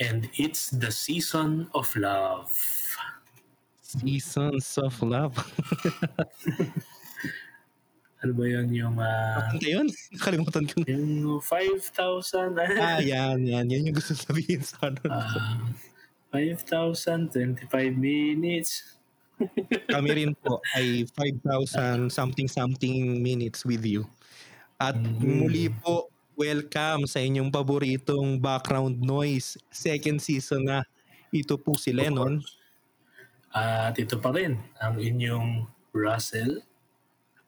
And it's the season of love. Seasons of Love. Ano ba yun yung... Uh, Ano yun? Nakalimutan ko na. yung 5,000... Ah, yan, yan. Yan yung gusto sabihin sa ano. Ah, 5,000, 25 minutes. Kami rin po ay 5,000 something something minutes with you. At Mm. muli po, welcome sa inyong paboritong background noise. Second season na. Ito po si Lennon. At ito pa rin ang inyong Russell.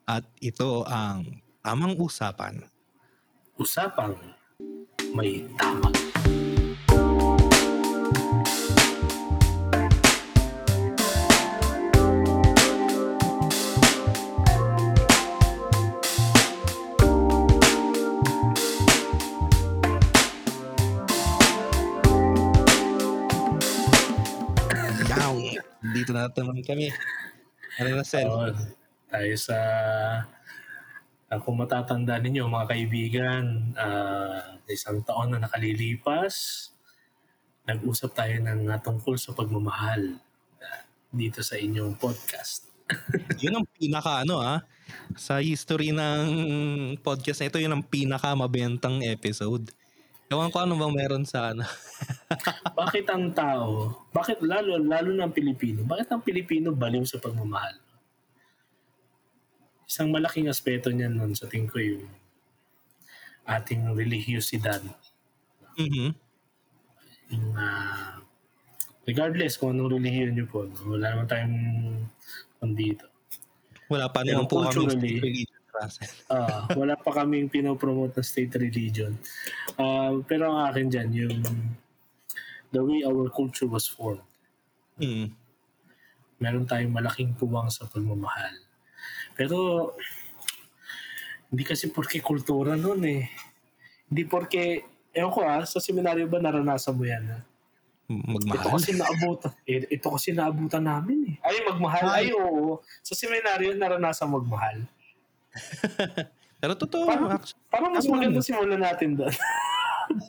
At ito ang tamang usapan. Usapang may tama. Na naman kami. Ano na, Sel? Oo, tayo sa uh, kung matatanda ninyo mga kaibigan, ah, isang taon na nakalilipas, nag-usap tayo ng uh, tungkol sa pagmamahal ah, dito sa inyong podcast. yun ang pinaka ano ah. Sa history ng podcast na ito, yun ang pinaka mabentang episode. Ewan ko ano bang meron sa ano. bakit ang tao, bakit lalo lalo ng Pilipino, bakit ang Pilipino baliw sa pagmamahal? Isang malaking aspeto niyan nun sa tingin ko yung ating religyosidad. Mhm. Yung, ah, regardless kung anong relihiyon nyo po, no? wala naman tayong kung dito. Wala pa naman po kami religion Russell. Ah, wala pa kaming pinopromote na state religion. Ah, pero ang akin dyan, yung the way our culture was formed. Mm. meron tayong malaking puwang sa pagmamahal. Pero, hindi kasi porke kultura nun eh. Hindi porke, ewan ko ah, sa seminaryo ba naranasan mo yan? Ito Magmahal. kasi naabutan. Eh, ito kasi naabutan namin eh. Ay, magmahal. Ay, oo. Sa seminaryo, naranasan magmahal. Pero totoo. Parang, actually. parang mas maganda simulan natin doon.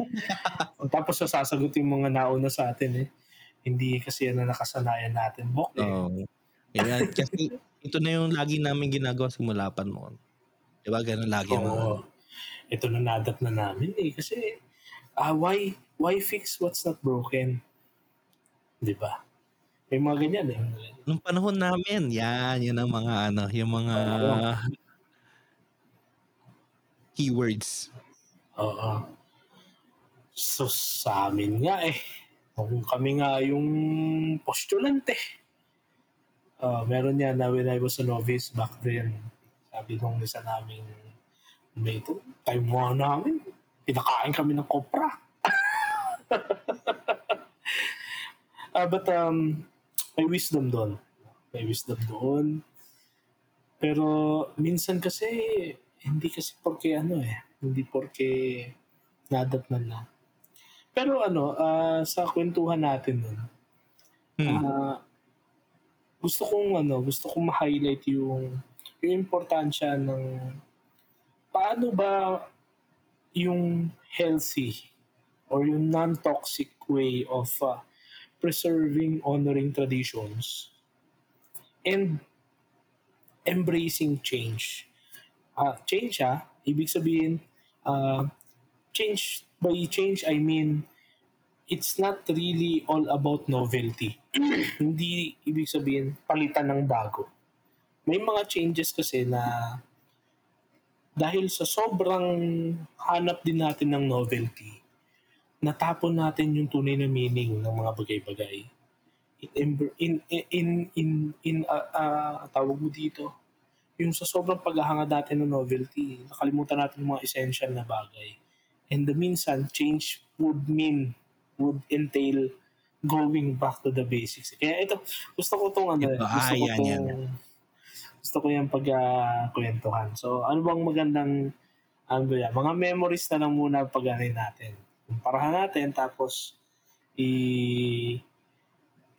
Tapos sasagot yung mga nauna sa atin eh. Hindi kasi yan na nakasanayan natin. Bok eh. Oo. Yan, kasi ito na yung lagi namin ginagawa simula pa noon. Diba? Ganun lagi Oo. naman. Ito na nadat na namin eh. Kasi, ah why, why fix what's not broken? Di ba? May mga ganyan eh. Nung panahon namin, yan, yun ang mga ano, yung mga Oo. Keywords. Oo. So, sa amin nga eh. Kung kami nga yung postulant eh. Ah, meron yan na when I was a novice back then. Sabi nung isa namin mate, time mo namin. Pinakain kami ng kopra. Ah, but um, may wisdom doon. May wisdom doon. Pero minsan kasi, hindi kasi porke ano eh. Hindi porke nadat na na. Pero ano, ah, sa kwentuhan natin nun, Hmm. ah, gusto kong ano, gusto kong ma-highlight yung yung importansya ng paano ba yung healthy or yung non-toxic way of ah, preserving, honoring traditions and embracing change. Ah, change ah, ibig sabihin, ah, change, by change I mean, it's not really all about novelty. Hindi ibig sabihin, palitan ng bago. May mga changes kasi na dahil sa sobrang hanap din natin ng novelty, natapon natin yung tunay na meaning ng mga bagay-bagay. In, in, in, in, in, uh, uh, tawag mo dito, yung sa sobrang paghahanga natin ng novelty, nakalimutan natin yung mga essential na bagay. And the minsan, change would mean, would entail going back to the basics. Kaya ito, gusto ko itong ano, gusto ah, ko yan, itong, yan. gusto ko yung pagkakwentuhan. so, ano bang magandang, ano ba yan, mga memories na lang muna pag natin. Kumparahan natin, tapos, i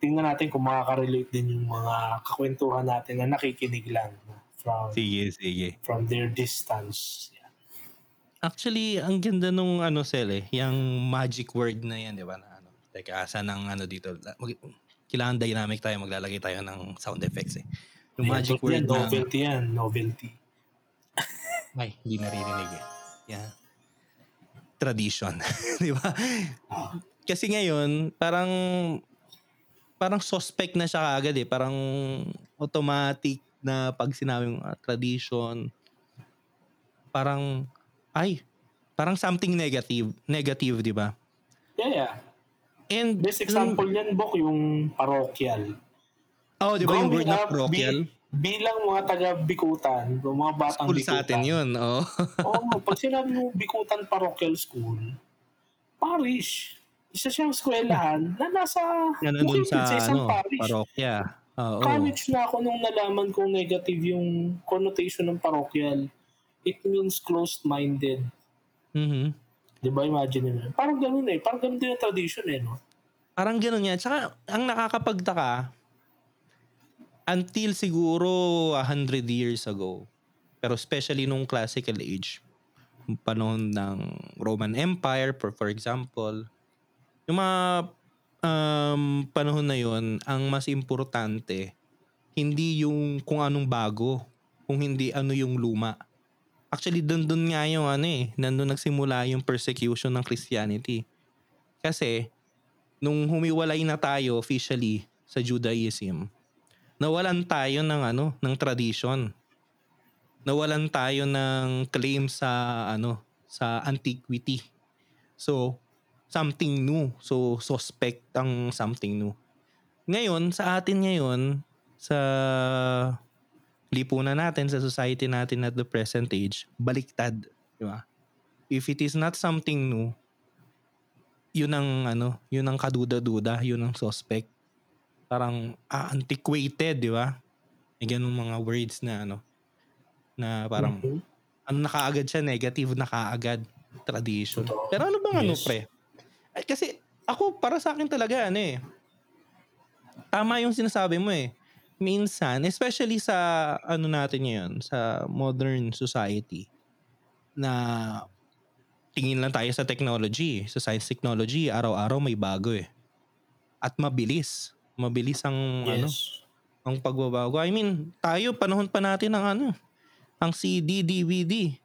tingnan natin kung makaka-relate din yung mga kakwentuhan natin na nakikinig lang from Sige, sige. from their distance. Yeah. Actually, ang ganda nung ano, Sel eh, yung magic word na yan, di ba? Na, ano, Teka, asan ang ano dito? Mag- kailangan dynamic tayo, maglalagay tayo ng sound effects eh. Yung magic Ayan, word na... novelty yan, novelty. Ay, hindi naririnig eh. Yeah. Tradition. Di ba? Kasi ngayon, parang parang suspect na siya agad eh. Parang automatic na pag sinabi mo ah, tradition, parang, ay, parang something negative. Negative, di ba? Yeah, yeah. And, Best example yan, Bok, yung parochial. oh, di ba yung word na bi- bilang mga taga-bikutan, mga batang School bikutan. sa atin yun, oh. Oo, pag sinabi mo bikutan parochial school, parish. Isa siyang eskwelahan na nasa nandun bukid sa, isang ano, parish. parokya. Oo. College na ako nung nalaman kong negative yung connotation ng parochial. It means closed-minded. Mhm. Di ba? Imagine mo. Parang ganun eh. Parang ganun din yung tradition eh, no? Parang ganun yan. Tsaka, ang nakakapagtaka, until siguro 100 years ago, pero especially nung classical age, panahon ng Roman Empire, for, for example, yung mga um, panahon na yon ang mas importante, hindi yung kung anong bago, kung hindi ano yung luma. Actually, doon doon nga yung ano eh, nandun nagsimula yung persecution ng Christianity. Kasi, nung humiwalay na tayo officially sa Judaism, nawalan tayo ng ano, ng tradition. Nawalan tayo ng claim sa ano, sa antiquity. So, something new. So, suspect ang something new. Ngayon, sa atin ngayon, sa lipunan natin, sa society natin at the present age, baliktad. Di ba? If it is not something new, yun ang ano, yun ang kaduda-duda, yun ang suspect. Parang ah, antiquated, di ba? May ganung mga words na ano, na parang Mhm. ano na kaagad siya, negative na kaagad, tradition. Pero ano bang ano Yes. pre? Ay, kasi ako, para sa akin talaga ano eh, tama yung sinasabi mo eh. Minsan, especially sa ano natin ngayon, sa modern society, na tingin lang tayo sa technology, sa science technology, araw-araw may bago eh. At mabilis. Mabilis ang ano, Yes. ang pagbabago. I mean, tayo panahon pa natin ng ano, ang CD, DVD.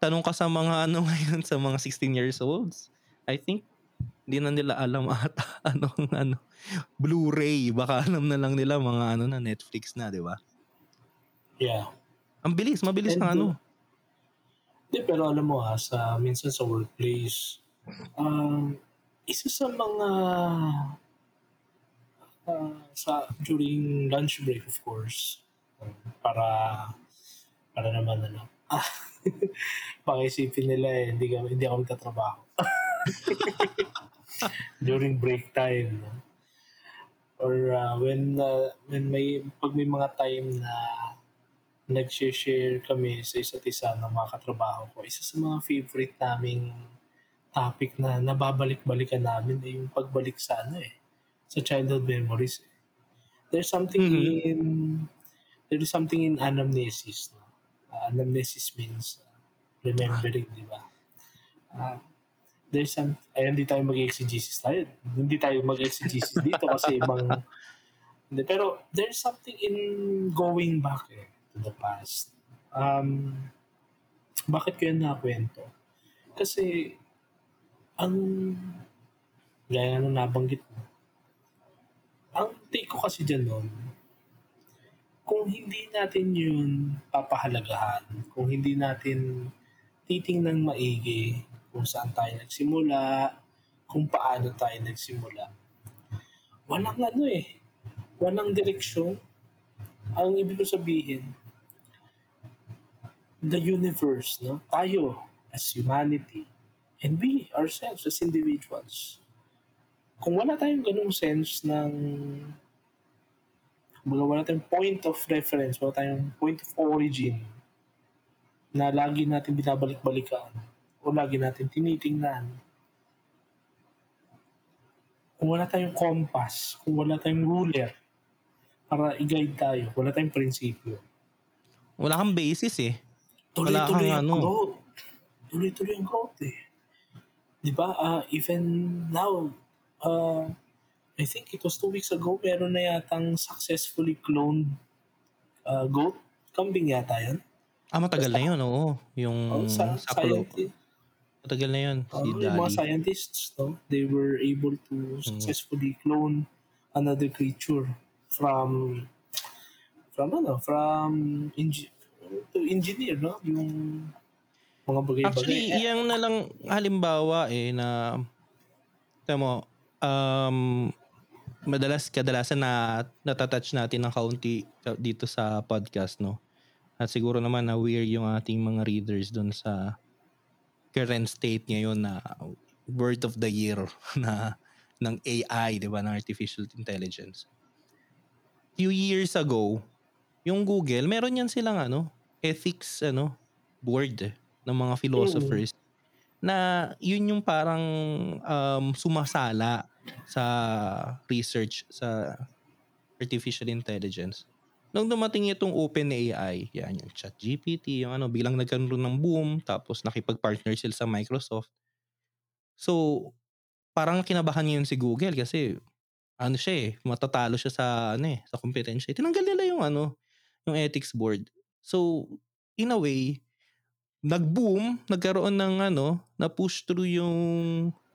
Tanong ka sa mga ano ngayon, sa mga 16 years olds. I think, hindi na nila alam ata anong ano, Blu-ray. Baka alam na lang nila mga ano na Netflix na, di ba? Yeah. Ang bilis, mabilis And, ng ano. Di, pero alam mo ha, sa, minsan sa workplace, um, isa sa mga ah, sa during lunch break of course um, para para naman ano ah, pakisipin nila eh hindi kami hindi ako magtatrabaho during break time no? or ah, when ah, when may pag may mga time na nag-share kami sa isa't isa ng mga katrabaho ko. Isa sa mga favorite naming topic na nababalik-balikan namin ay yung pagbalik sa ano eh, sa childhood memories. eh. There's something Mhm. in there is something in anamnesis. No? Uh, anamnesis means uh, remembering, di ba? Uh, there's some, ay hindi tayo mag-exegesis tayo. Hindi tayo mag-exegesis dito kasi ibang hindi, pero there's something in going back eh, to the past. Um, bakit ko yan nakwento? Kasi, ang, gaya na nabanggit mo, ang take ko kasi dyan nun, kung hindi natin yun papahalagahan, kung hindi natin titingnan maigi kung saan tayo nagsimula, kung paano tayo nagsimula, walang ano eh, walang direksyon. Ang ibig ko sabihin, the universe, no? tayo as humanity, and we ourselves as individuals, kung wala tayong ganung sense ng kumbaga wala tayong point of reference, wala tayong point of origin na lagi natin binabalik-balikan o lagi natin tinitingnan. Kung wala tayong compass, kung wala tayong ruler para i-guide tayo, wala tayong prinsipyo. Wala kang basis eh. Tuloy-tuloy ang ano. growth. Tuloy-tuloy ang growth eh. Di ba? Ah, even now, uh, I think it was two weeks ago, meron na yatang successfully cloned uh, goat. Kambing yata yun. Ah, matagal na yun, oo. Yung Oh, sa, scientist, Matagal na yun, si oh, yung mga scientists, no, they were able to successfully clone another creature from from ano, from engi- to engineer, no? Yung mga bagay-bagay. Actually, Eh, yan na lang halimbawa eh na mo, um, madalas kadalasan na natatouch natin ng kaunti dito sa podcast no. At siguro naman aware yung ating mga readers doon sa current state ngayon na word of the year na ng AI, 'di ba, ng artificial intelligence. Few years ago, yung Google, meron yan silang ano, ethics ano, board ng mga philosophers na yun yung parang um, sumasala sa research sa artificial intelligence. Nung dumating itong OpenAI, yan yung ChatGPT, yung ano, bilang nagkaroon ng boom, tapos nakipag-partner sila sa Microsoft. So, parang kinabahan yun si Google kasi ano siya eh, matatalo siya sa ano eh, sa kompetensya. Tinanggal nila yung ano, yung ethics board. So, in a way, nag-boom, nagkaroon ng ano, na push through yung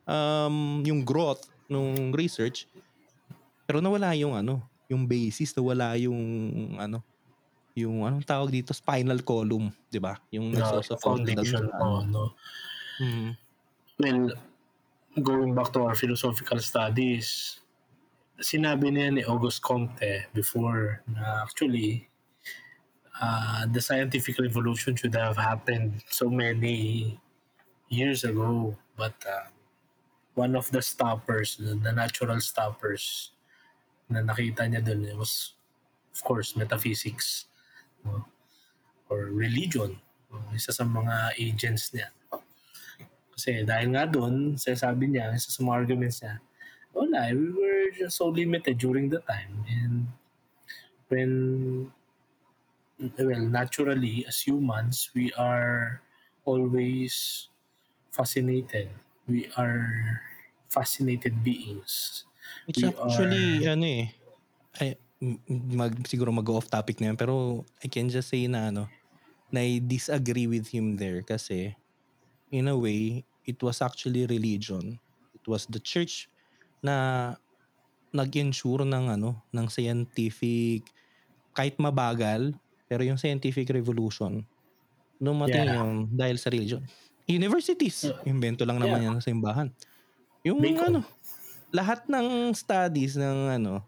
um, yung growth ng research. Pero nawala yung ano, yung basis, nawala yung ano, yung anong tawag dito, spinal column, 'di ba? Yung no, nagsosupport na foundation, sa- oh, no. Mhm. Well, going back to our philosophical studies, sinabi niya ni Auguste Comte before na actually uh, the scientific revolution should have happened so many years ago. But uh, one of the stoppers, the natural stoppers na nakita niya eh, was of course metaphysics no? or religion. No? Isa sa mga agents niya. Kasi dahil nga doon, sabi niya, isa sa mga arguments niya, wala, we were just so limited during the time. And when, well, naturally, as humans, we are always fascinated. We are fascinated beings. It's We actually, ano eh, ay, mag, siguro mag-off topic na yun, pero I can just say na ano, na I disagree with him there kasi in a way, it was actually religion. It was the church na nag-ensure ng ano, ng scientific, kahit mabagal, pero yung scientific revolution, dumating Yeah. yun dahil sa religion. Universities, invento lang naman Yeah. yan sa simbahan. Yung Bacon. ano, lahat ng studies ng ano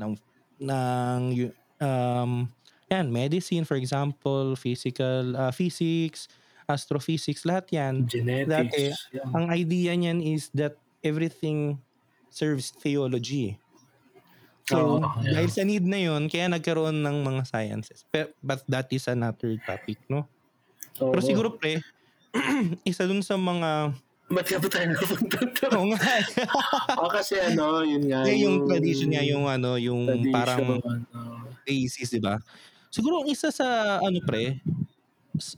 ng ng um yan medicine for example physical uh, physics astrophysics lahat yan Genetics. Dati, yeah. ang idea niyan is that everything serves theology so Oo, yeah. dahil sa need na yon kaya nagkaroon ng mga sciences Pe- but that is another topic no Oo. pero siguro pre isa dun sa mga Ba't ka ba tayo napunta doon? oo nga Ah, kasi ano, yun nga. Yeah, yung tradition niya, yung ano, yung tradition, parang ano, basis, di ba? Siguro ang isa sa ano pre,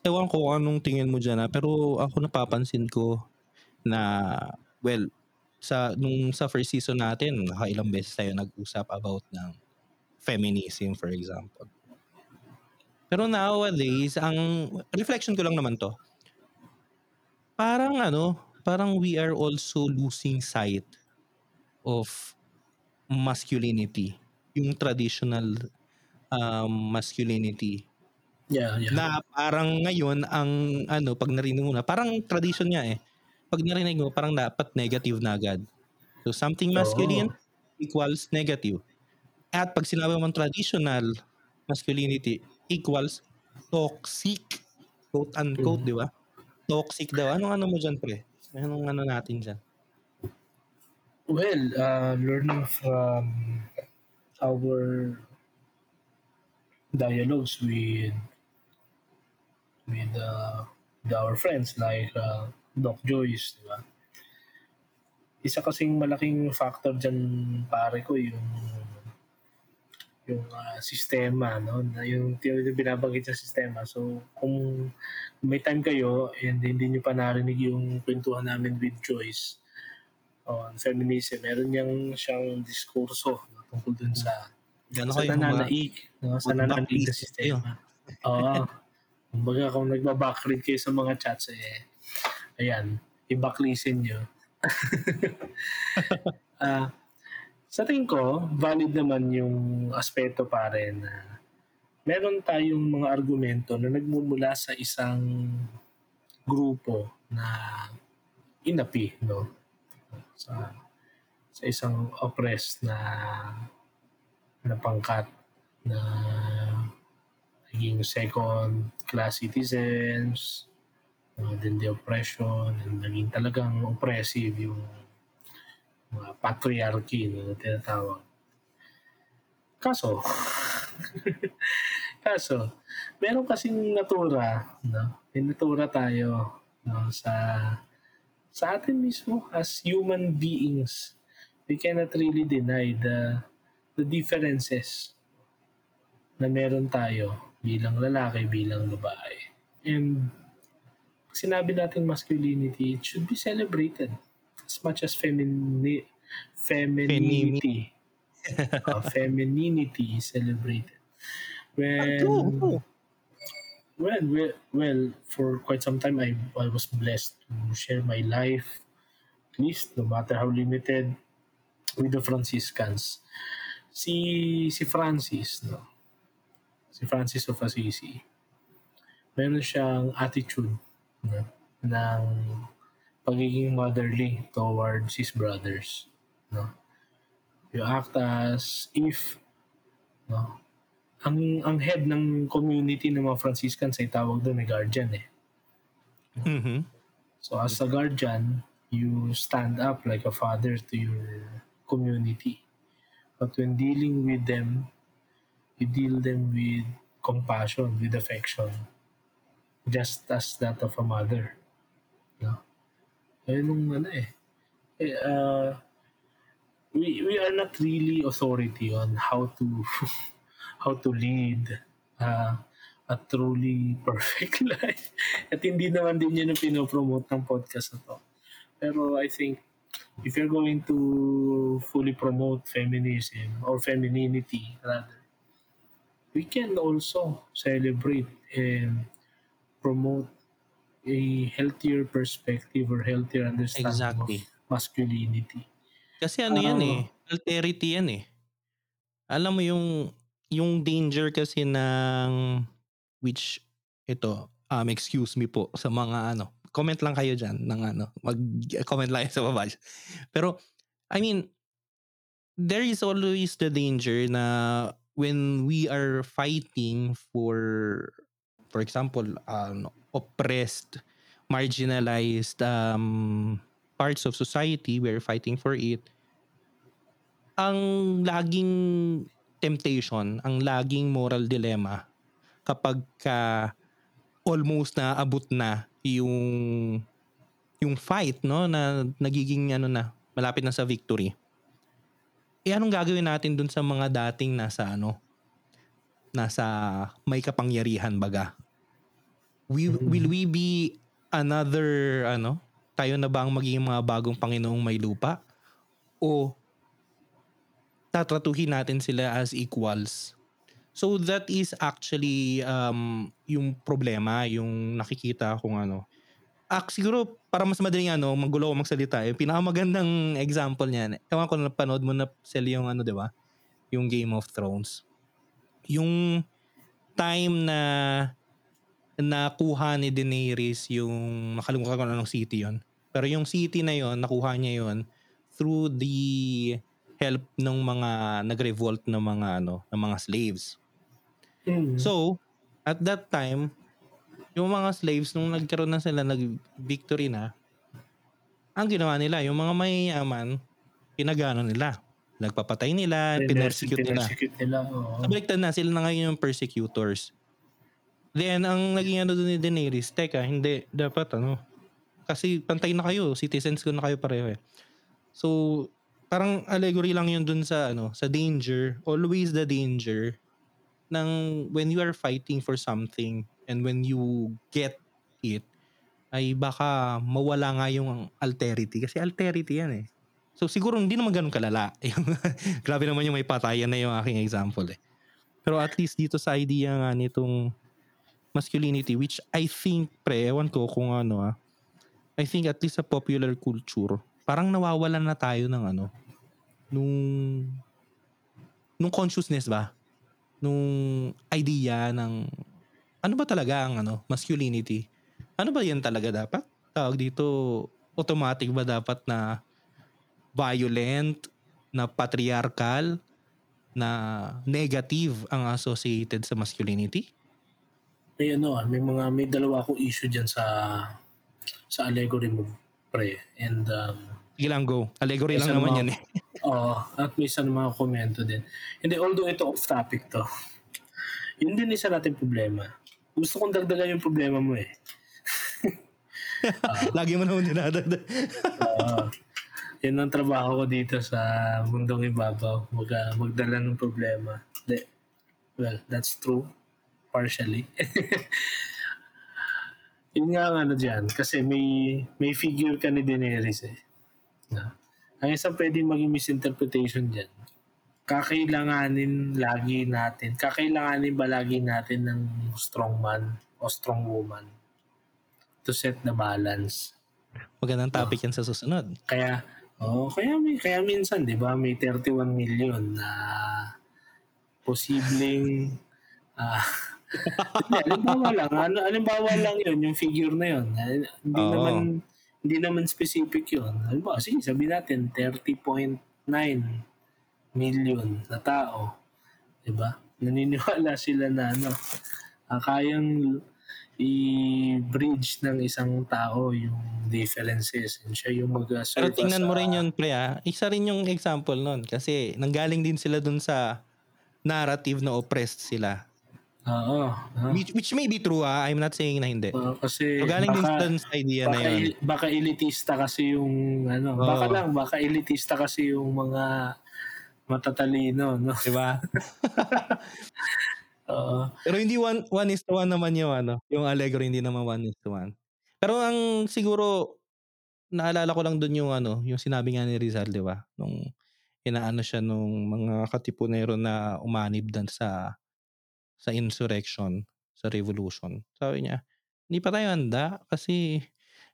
ewan ko anong tingin mo dyan ha, pero ako napapansin ko na, well, sa nung sa first season natin, nakailang beses tayo nag-usap about ng feminism, for example. Pero nowadays, ang reflection ko lang naman to, parang ano, parang we are also losing sight of masculinity. Yung traditional um, masculinity. yeah, yeah. Na parang ngayon, ang ano, pag narinig mo na, parang tradition niya eh. Pag narinig mo, parang dapat negative na agad. So something masculine equals negative. At pag sinabi mong traditional masculinity equals toxic. Quote unquote, di ba? Toxic daw. Anong ano mo dyan, pre? Anong ano natin dyan? Well, uh, learning from our dialogues with with, uh, with our friends like uh, Doc Joyce, di ba? Isa kasing malaking factor dyan, pare ko, yung yung ah, sistema, no? Na yung, yung binabanggit sa sistema. So, kung may time kayo and hindi nyo pa narinig yung kwentuhan namin with Joyce, oh, feminism, meron niyang siyang diskurso no, tungkol dun sa Gano'n sa nananaig, no? sa nananaig na please, sistema. Oo. Kumbaga kung nagbabackread kayo sa mga chats, eh, ayan, i-backlisin nyo. Ah, sa tingin ko, valid naman yung aspeto pare na meron tayong mga argumento na nagmumula sa isang grupo na inapi, no? Sa, sa isang oppressed na na pangkat na naging second class citizens, uh, then the oppression, and naging talagang oppressive yung mga patriarchy na tinatawag. Kaso, kaso, meron kasing natura, no? May natura tayo no, sa sa atin mismo as human beings. We cannot really deny the the differences na meron tayo bilang lalaki, bilang babae. And sinabi natin masculinity, it should be celebrated as much as femini- femininity. uh, femininity is celebrated. When, True, true. well, well, well, for quite some time, I, I was blessed to share my life, at least, no matter how limited, with the Franciscans. Si, si Francis, no? Si Francis of Assisi, meron siyang attitude no? ng pagiging motherly towards his brothers. No? You act as if no, ang ang head ng community ng mga Franciscans ay tawag doon ay guardian eh. Mhm. So as a guardian, you stand up like a father to your community. But when dealing with them, you deal them with compassion, with affection. Just as that of a mother. Ayun nung ano eh. eh uh, we, we are not really authority on how to how to lead uh, a truly perfect life. At hindi naman din yun ang pinopromote ng podcast na to. Pero I think if you're going to fully promote feminism or femininity rather, we can also celebrate and promote a healthier perspective or healthier understanding Exactly. of masculinity. Kasi ano yan Ah. eh, alterity yan eh. Alam mo yung yung danger kasi ng which ito, um excuse me po sa mga ano, comment lang kayo diyan ng ano, mag-comment lang kayo sa baba. Pero I mean there is always the danger na when we are fighting for for example, ano, oppressed, marginalized um parts of society, we're fighting for it. Ang laging temptation, ang laging moral dilemma kapag ka almost na abot na yung yung fight no na nagiging ano na malapit na sa victory. Eh anong gagawin natin dun sa mga dating nasa ano nasa may kapangyarihan baga? We, Mhm. Will we be another ano tayo na ba ang magiging mga bagong Panginoong may lupa? O tatratuhin natin sila as equals? So that is actually um, yung problema, yung nakikita kung ano. Ah, siguro para mas madaling ano, magulo ako magsalita. Yung pinakamagandang example niyan, ewan ko na napanood mo na sila yung ano, di ba? Yung Game of Thrones. Yung time na nakuha ni Daenerys yung nakalimutan ko na anong city yon pero yung city na yon nakuha niya yon through the help ng mga nag-revolt ng mga ano ng mga slaves Mm. so at that time yung mga slaves nung nagkaroon na sila nag-victory na ang ginawa nila yung mga mayayaman pinagano nila nagpapatay nila pinersecute nila nila. oo. Nabaliktad na sila na ngayon yung persecutors. Then, ang naging ano doon ni Daenerys, teka, hindi, dapat ano, kasi pantay na kayo, citizens ko na kayo pareho eh. So, parang allegory lang yun dun sa ano, sa danger, always the danger ng when you are fighting for something and when you get it, ay baka mawala nga yung alterity. Kasi alterity yan eh. So siguro hindi naman ganun kalala. Grabe naman yung may patayan na yung aking example eh. Pero at least dito sa idea nga nitong masculinity which I think pre, ewan ko kung ano ah. I think at least sa popular culture, parang nawawalan na tayo ng ano, nung nung consciousness ba? Nung idea ng ano ba talaga ang ano, masculinity? Ano ba yan talaga dapat? Tawag dito, automatic ba dapat na violent, na patriarchal, na negative ang associated sa masculinity? May ano ah, may mga, may dalawa akong issue dyan sa sa allegory mo, pre. And um, Sige lang, go. Allegory lang naman mga- yan eh. Oo, at may isang mga komento din. Hindi, although ito off topic to. Yun din isa natin problema. Gusto kong dagdagan yung problema mo eh. Lagi mo naman dinadagdag. Oo. yun ang trabaho ko dito sa mundong ibabaw. Mag, ah, magdala ng problema. Hindi. Well, that's true. Partially. yun nga ang ano dyan. Kasi may, may figure ka ni Daenerys eh. Na, ang isang pwedeng maging misinterpretation dyan. Kakailanganin lagi natin, kakailanganin ba lagi natin ng strong man o strong woman to set the balance. Magandang topic yan sa susunod. Kaya, oh, kaya, may, kaya minsan, di ba, may 31 million na posibleng ah hindi, alimbawa lang. Ano, alimbawa lang yun, yung figure na yun. Eh, Hindi Oo. naman hindi naman specific yun. Halimbawa, sige, sabihin natin 30.9 million na tao. Di ba? Naniniwala sila na ano, ah, kayang i-bridge ng isang tao yung differences and siya yung mag-serve Pero tingnan mo rin yun, pre ah. Isa rin yung example nun. Kasi nanggaling din sila dun sa narrative na oppressed sila. Oo. Which, which may be true ah. I'm not saying na hindi. Ah, kasi So galing din baka- dun sa idea na baka, yun. il- baka elitista kasi yung ano, Oo. baka lang baka elitista kasi yung mga matatalino, no? Diba? Oo. Pero hindi one, one is to one naman yung ano. Yung allegory hindi naman one is to one. Pero ang siguro, naalala ko lang dun yung ano, yung sinabi nga ni Rizal, di ba? Nung inaano siya nung mga katipunero na umanib dan sa sa insurrection, sa revolution. Sabi niya, hindi pa tayo handa kasi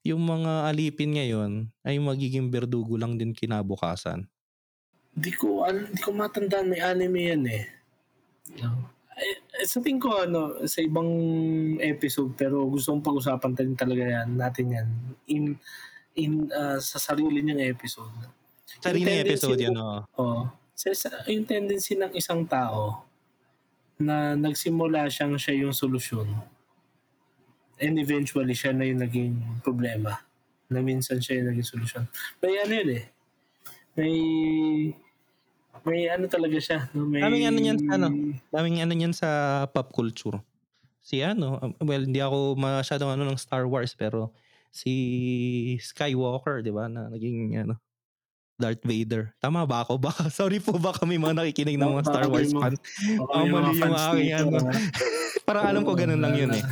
yung mga alipin ngayon ay magiging berdugo lang din kinabukasan. Hindi ko al- hindi ko matandaan may anime yan eh. No. Eh, eh, sa tingin ko ano, sa ibang episode pero gusto kong pag-usapan din talaga yan, natin yan in in ah, sa sarili niyang episode. Sarili episode mo- oo. Sa, sa, yung tendency ng isang tao na nagsimula siyang siya yung solusyon and eventually siya na yung naging problema na minsan siya yung naging solusyon. May ano yun eh. May may ano talaga siya. No? May, Daming ano yan sa ano? Daming ano yan sa pop culture. Si ano, um, well, hindi ako masyadong ano ng Star Wars pero si Skywalker, di ba, na naging ano, Darth Vader. Tama ba ako? Baka, sorry po, baka may mga nakikinig ng mga Star Wars fans. Oh, mali yung aking ano. ah. Parang alam ko ganun lang yun eh.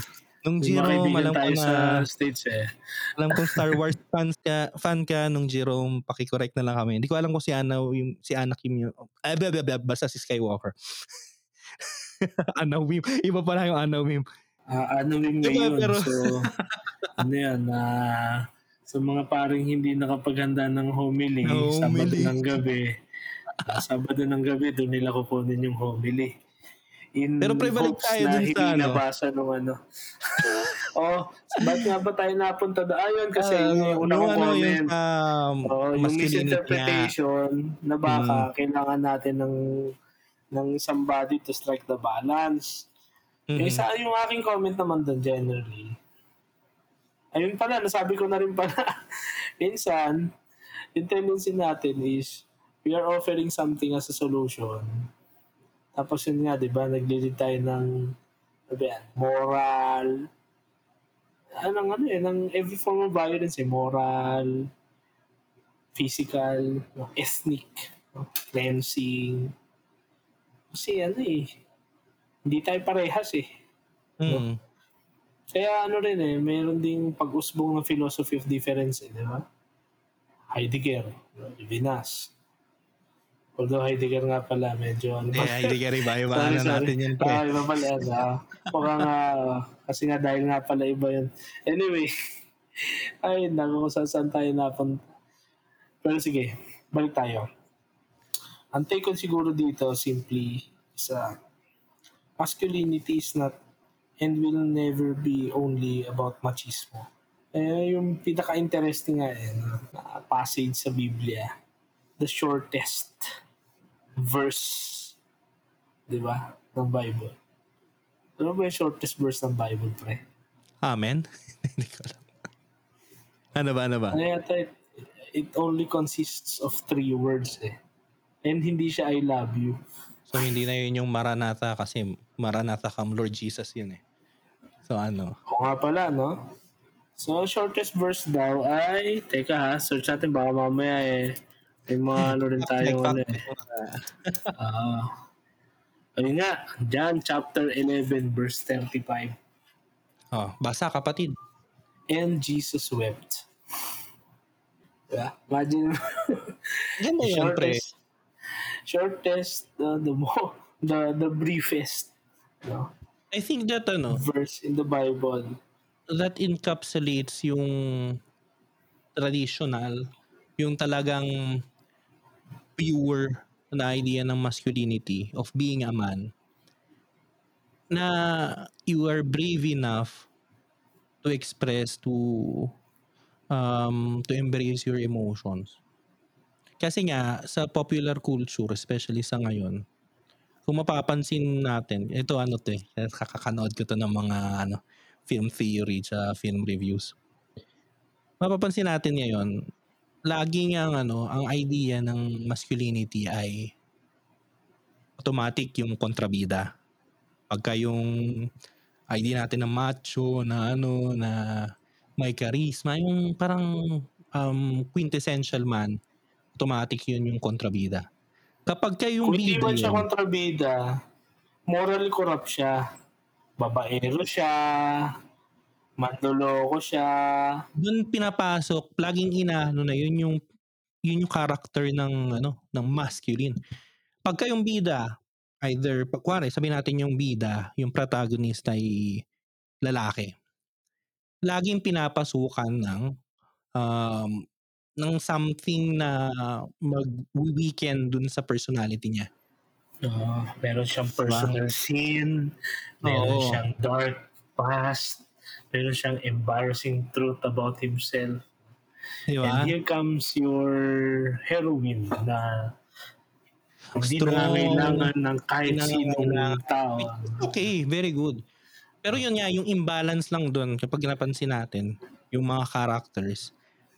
Nung Jerome, alam ko na, sa States eh. alam kong Star Wars fans ka, fan ka nung Jerome, pakicorrect na lang kami. Hindi ko alam kung si Ana, yung, si Anakin yung, eh, blah, blah, blah, basta si Skywalker. Anawim. Iba pala yung Anawim. Ah, ano yung Diba, ngayon? pero- So, ano yan, ah, sa mga paring hindi nakapaghanda ng homily, Ng Sabado homily. ng gabi, Sabado ng gabi, doon nila kukunin yung homily. In Pero pre, balik hopes tayo na dun sa ano. nabasa nung ano. oh, ba't nga ba tayo napunta doon? Ayun, kasi Ah, yun yung una yung kong ano, yung comment. um, Oh, yung misinterpretation na baka Mm. kailangan natin ng ng somebody to strike the balance. Yung Mhm. isa, yung aking comment naman doon generally, ayun pala, nasabi ko na rin pala, minsan, yung tendency natin is, we are offering something as a solution. Tapos yun nga, di ba, naglilid tayo ng, ano yan, moral, anong ano eh, ng every form of violence eh, moral, physical, no, ethnic, no, cleansing. Kasi ano eh, hindi tayo parehas eh. Mm. Kaya ano rin eh, mayroon ding pag-usbong ng philosophy of difference eh, di ba? Heidegger, Levinas. Although Heidegger nga pala, medyo ano Hindi, Heidegger iba. Iba Sorry, ano sorry. natin yun. pre. Ah, iba pala. Ah, mukhang nga, kasi nga dahil nga pala iba yun. Anyway, ay, naku, kung saan tayo napunta. Pero sige, balik tayo. Ang take ko siguro dito, simply, sa masculinity is not and will never be only about machismo. Eh, yung pinaka-interesting nga eh, na passage sa Biblia, the shortest verse, di ba, ng Bible. Ano ba yung shortest verse ng Bible, pre? Amen? Hindi ko alam. Ano ba, ano ba? Ano yata, it, it only consists of three words eh. And hindi siya I love you. So, hindi na yun yung Maranatha kasi Maranatha come Lord Jesus yun eh. So, ano? O nga pala, no? So, shortest verse daw ay, teka ha, search natin baka mamaya eh. May mga ano rin tayo ano eh. Ah. ayun nga, John chapter 11 verse 35. Oh, basa kapatid. And Jesus wept. Diba? Imagine Ganda yun, pre. shortest, uh, the the the briefest, no, I think that ano, verse in the Bible. that encapsulates yung traditional, yung talagang pure na idea ng masculinity of being a man na you are brave enough to express to um to embrace your emotions kasi nga sa popular culture especially sa ngayon kung mapapansin natin ito ano to eh kakakanood ko to ng mga ano film theory sa film reviews. Mapapansin natin ngayon laging ang ano ang idea ng masculinity ay automatic yung kontrabida. Pagka yung idea natin ng macho na ano na may charisma yung parang um, quintessential man automatic yun yung kontrabida kapag ka yung Kung hindi man siya yun, kontrabida, morally corrupt siya. Babaero siya, manloloko siya. doon pinapasok laging ina ano na yun yung yun yung character ng ano ng masculine pagka yung bida either pag kuwari sabihin natin yung bida yung protagonist ay lalaki laging pinapasukan ng um ng something na mag-weekend dun sa personality niya. Uh, meron siyang personal sin, meron Oo. siyang dark past, meron siyang embarrassing truth about himself. Di ba? And here comes your heroine na hindi Strong. nangangailangan ng kahit sinong Nangangailangan. tao. Okay, very good. Pero yun nga, yung imbalance lang doon kapag napansin natin, yung mga characters,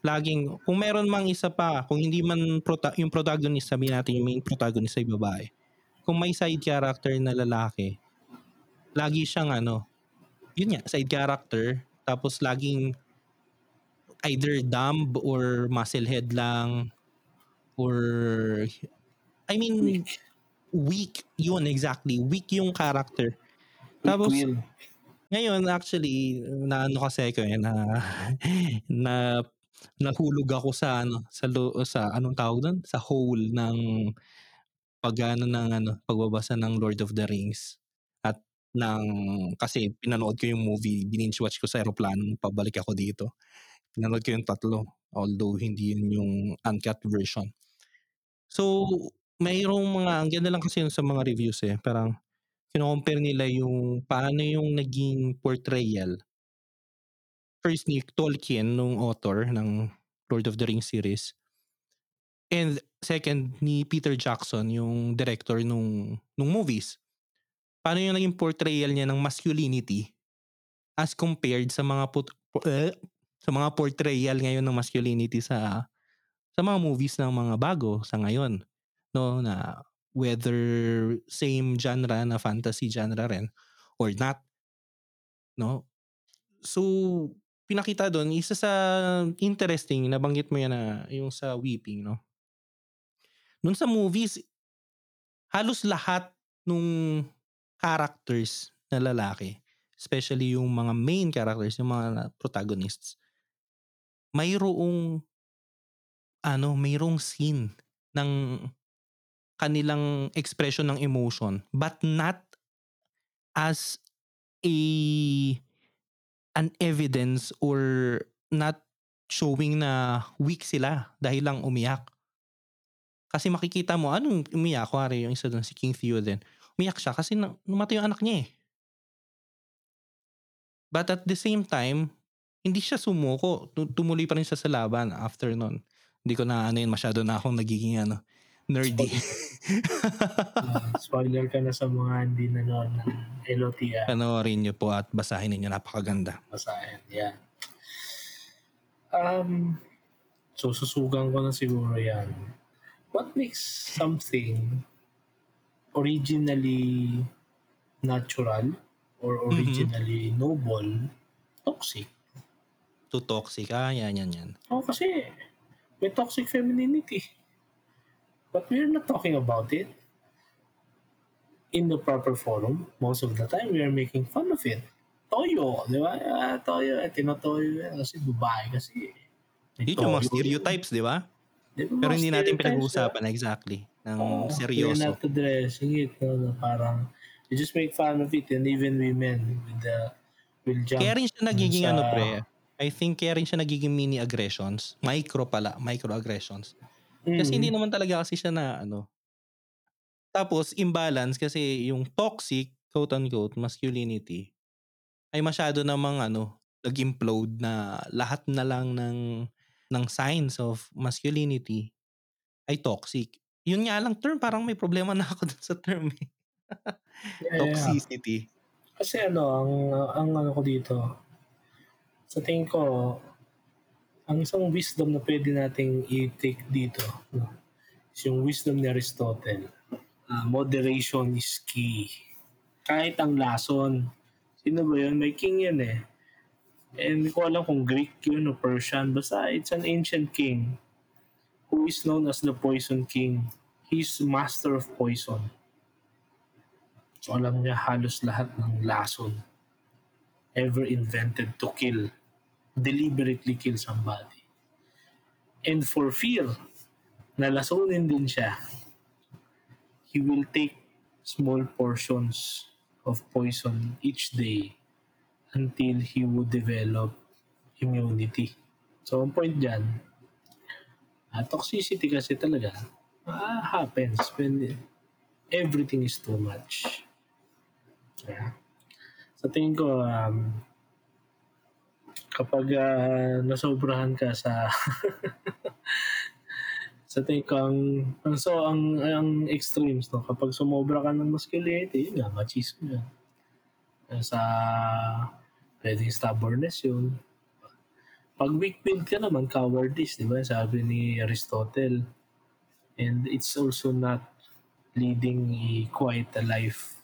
laging, kung meron mang isa pa, kung hindi man prota- yung protagonist, sabihin natin yung main protagonist ay babae, kung may side character na lalaki, lagi siyang ano, yun nga, side character, tapos laging either dumb or musclehead lang, or, I mean, weak. Yun, exactly. Weak yung character. Tapos, ngayon, actually, na ano kasi ko eh, na, na, nahulog ako sa, ano, sa, lo, sa, anong tawag doon? Sa hole ng, pag, ano, ng, ano, pagbabasa ng Lord of the Rings. At, ng, kasi, pinanood ko yung movie, binge watch ko sa aeroplano, nung pabalik ako dito. Pinanood ko yung tatlo, although hindi yun yung uncut version. So, mayroong mga, ang ganda lang kasi yun sa mga reviews eh, parang, kino-compare nila yung paano yung naging portrayal first ni Tolkien nung author ng Lord of the Rings series. And second ni Peter Jackson yung director nung nung movies. Paano yung naging portrayal niya ng masculinity as compared sa mga put, eh, sa mga portrayal ngayon ng masculinity sa sa mga movies ng mga bago sa ngayon no? Na whether same genre na fantasy genre rin or not no? So pinakita doon isa sa interesting nabanggit mo yan na yung sa weeping no? Noon sa movies halos lahat nung characters na lalaki especially yung mga main characters yung mga protagonists mayroong ano, mayroong scene ng kanilang expression ng emotion but not as a an evidence or not showing na weak sila dahil lang umiyak. Kasi makikita mo, anong umiyak? Kuwari yung isa doon, si King Theoden. Umiyak siya kasi na, namatay yung anak niya eh. But at the same time, hindi siya sumuko. Tu- Tumuloy pa rin siya sa laban after nun. Hindi ko na ano yun, masyado na akong nagiging ano, nerdy. Ah, spoiler ka na sa mga hindi nanonood ng LOTR. Panoorin niyo po at basahin niyo napakaganda. Basahin. Yeah. Um, so, susugan ko na siguro yan. What makes something originally natural or originally noble toxic? Too toxic. Ah, yan, yan, yan. Oh, kasi may toxic femininity. But we're not talking about it in the proper forum. Most of the time, we are making fun of it. Toyo, di ba? Ah, toyo, eh, tinotoyo yan. Kasi babae kasi. Yun yung mga stereotypes, di ba? Di ba, Pero hindi natin stereotypes, pinag-uusapan exactly ng We're seryoso. not addressing it. No, no, parang, you just make fun of it and even women with the, will jump. Kaya rin siya nagiging sa- ano pre, I think kaya rin siya nagiging mini aggressions. Micro pala, micro aggressions. Kasi Mm. hindi naman talaga kasi siya na ano. Tapos imbalance kasi yung toxic, quote unquote, masculinity ay masyado namang ano, nag-implode na lahat na lang ng ng signs of masculinity ay toxic. Yun nga lang term, parang may problema na ako dun sa term eh. Yeah, yeah. Toxicity. Kasi ano, ang, ang ano ko dito, sa tingin ko, ang isang wisdom na pwede nating i-take dito, no, is yung wisdom ni Aristotle. Ah, moderation is key. Kahit ang lason, sino ba yun? May king yan eh. And hindi ko alam kung Greek yun o Persian. Basta it's an ancient king who is known as the Poison King. He's master of poison. So alam niya halos lahat ng lason ever invented to kill, deliberately kill somebody. And for fear na lasunin din siya, he will take small portions of poison each day until he would develop immunity. So, ang point dyan, ah, toxicity kasi talaga ah, happens when everything is too much. Yeah. Sa tingin ko, um, kapag ah, nasobrahan ka sa sa tingin ko, ang, ang, so, ang, ang extremes, no? kapag sumobra ka ng masculinity, yun nga, machismo yan. Eh, Sa, pwedeng stubbornness yun. Pag weak-willed ka naman, cowardice, di ba? Sabi ni Aristotle. And it's also not leading a quite a life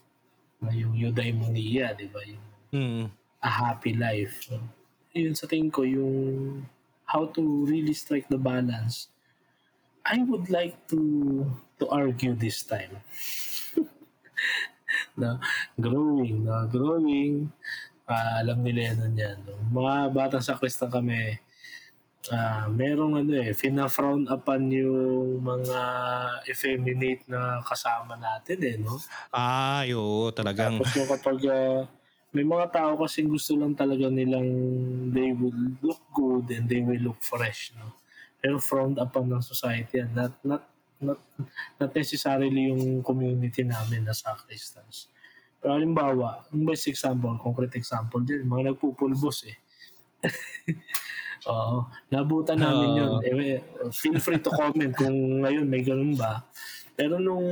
na yung eudaimonia, di ba? Yung Hmm. a happy life. So, yun sa tingin ko, yung how to really strike the balance. I would like to to argue this time. na growing, na growing, ah, alam nila yan yan. No? Mga batang sakristan kami, ah merong ano eh, fina-frown upon yung mga effeminate na kasama natin eh, no? Ay, oo, talagang. Tapos yung kapag ah, may mga tao kasing gusto lang talaga nilang they will look good and they will look fresh, no? Pero frowned upon ng society yan. Not, not, not, not necessarily yung community namin na sacristans. Pero halimbawa, yung best example, concrete example din, mga nagpupulbos eh. Oo. Nabutan namin Oo. yun. Eh, feel free to comment kung ngayon may ganun ba. Pero nung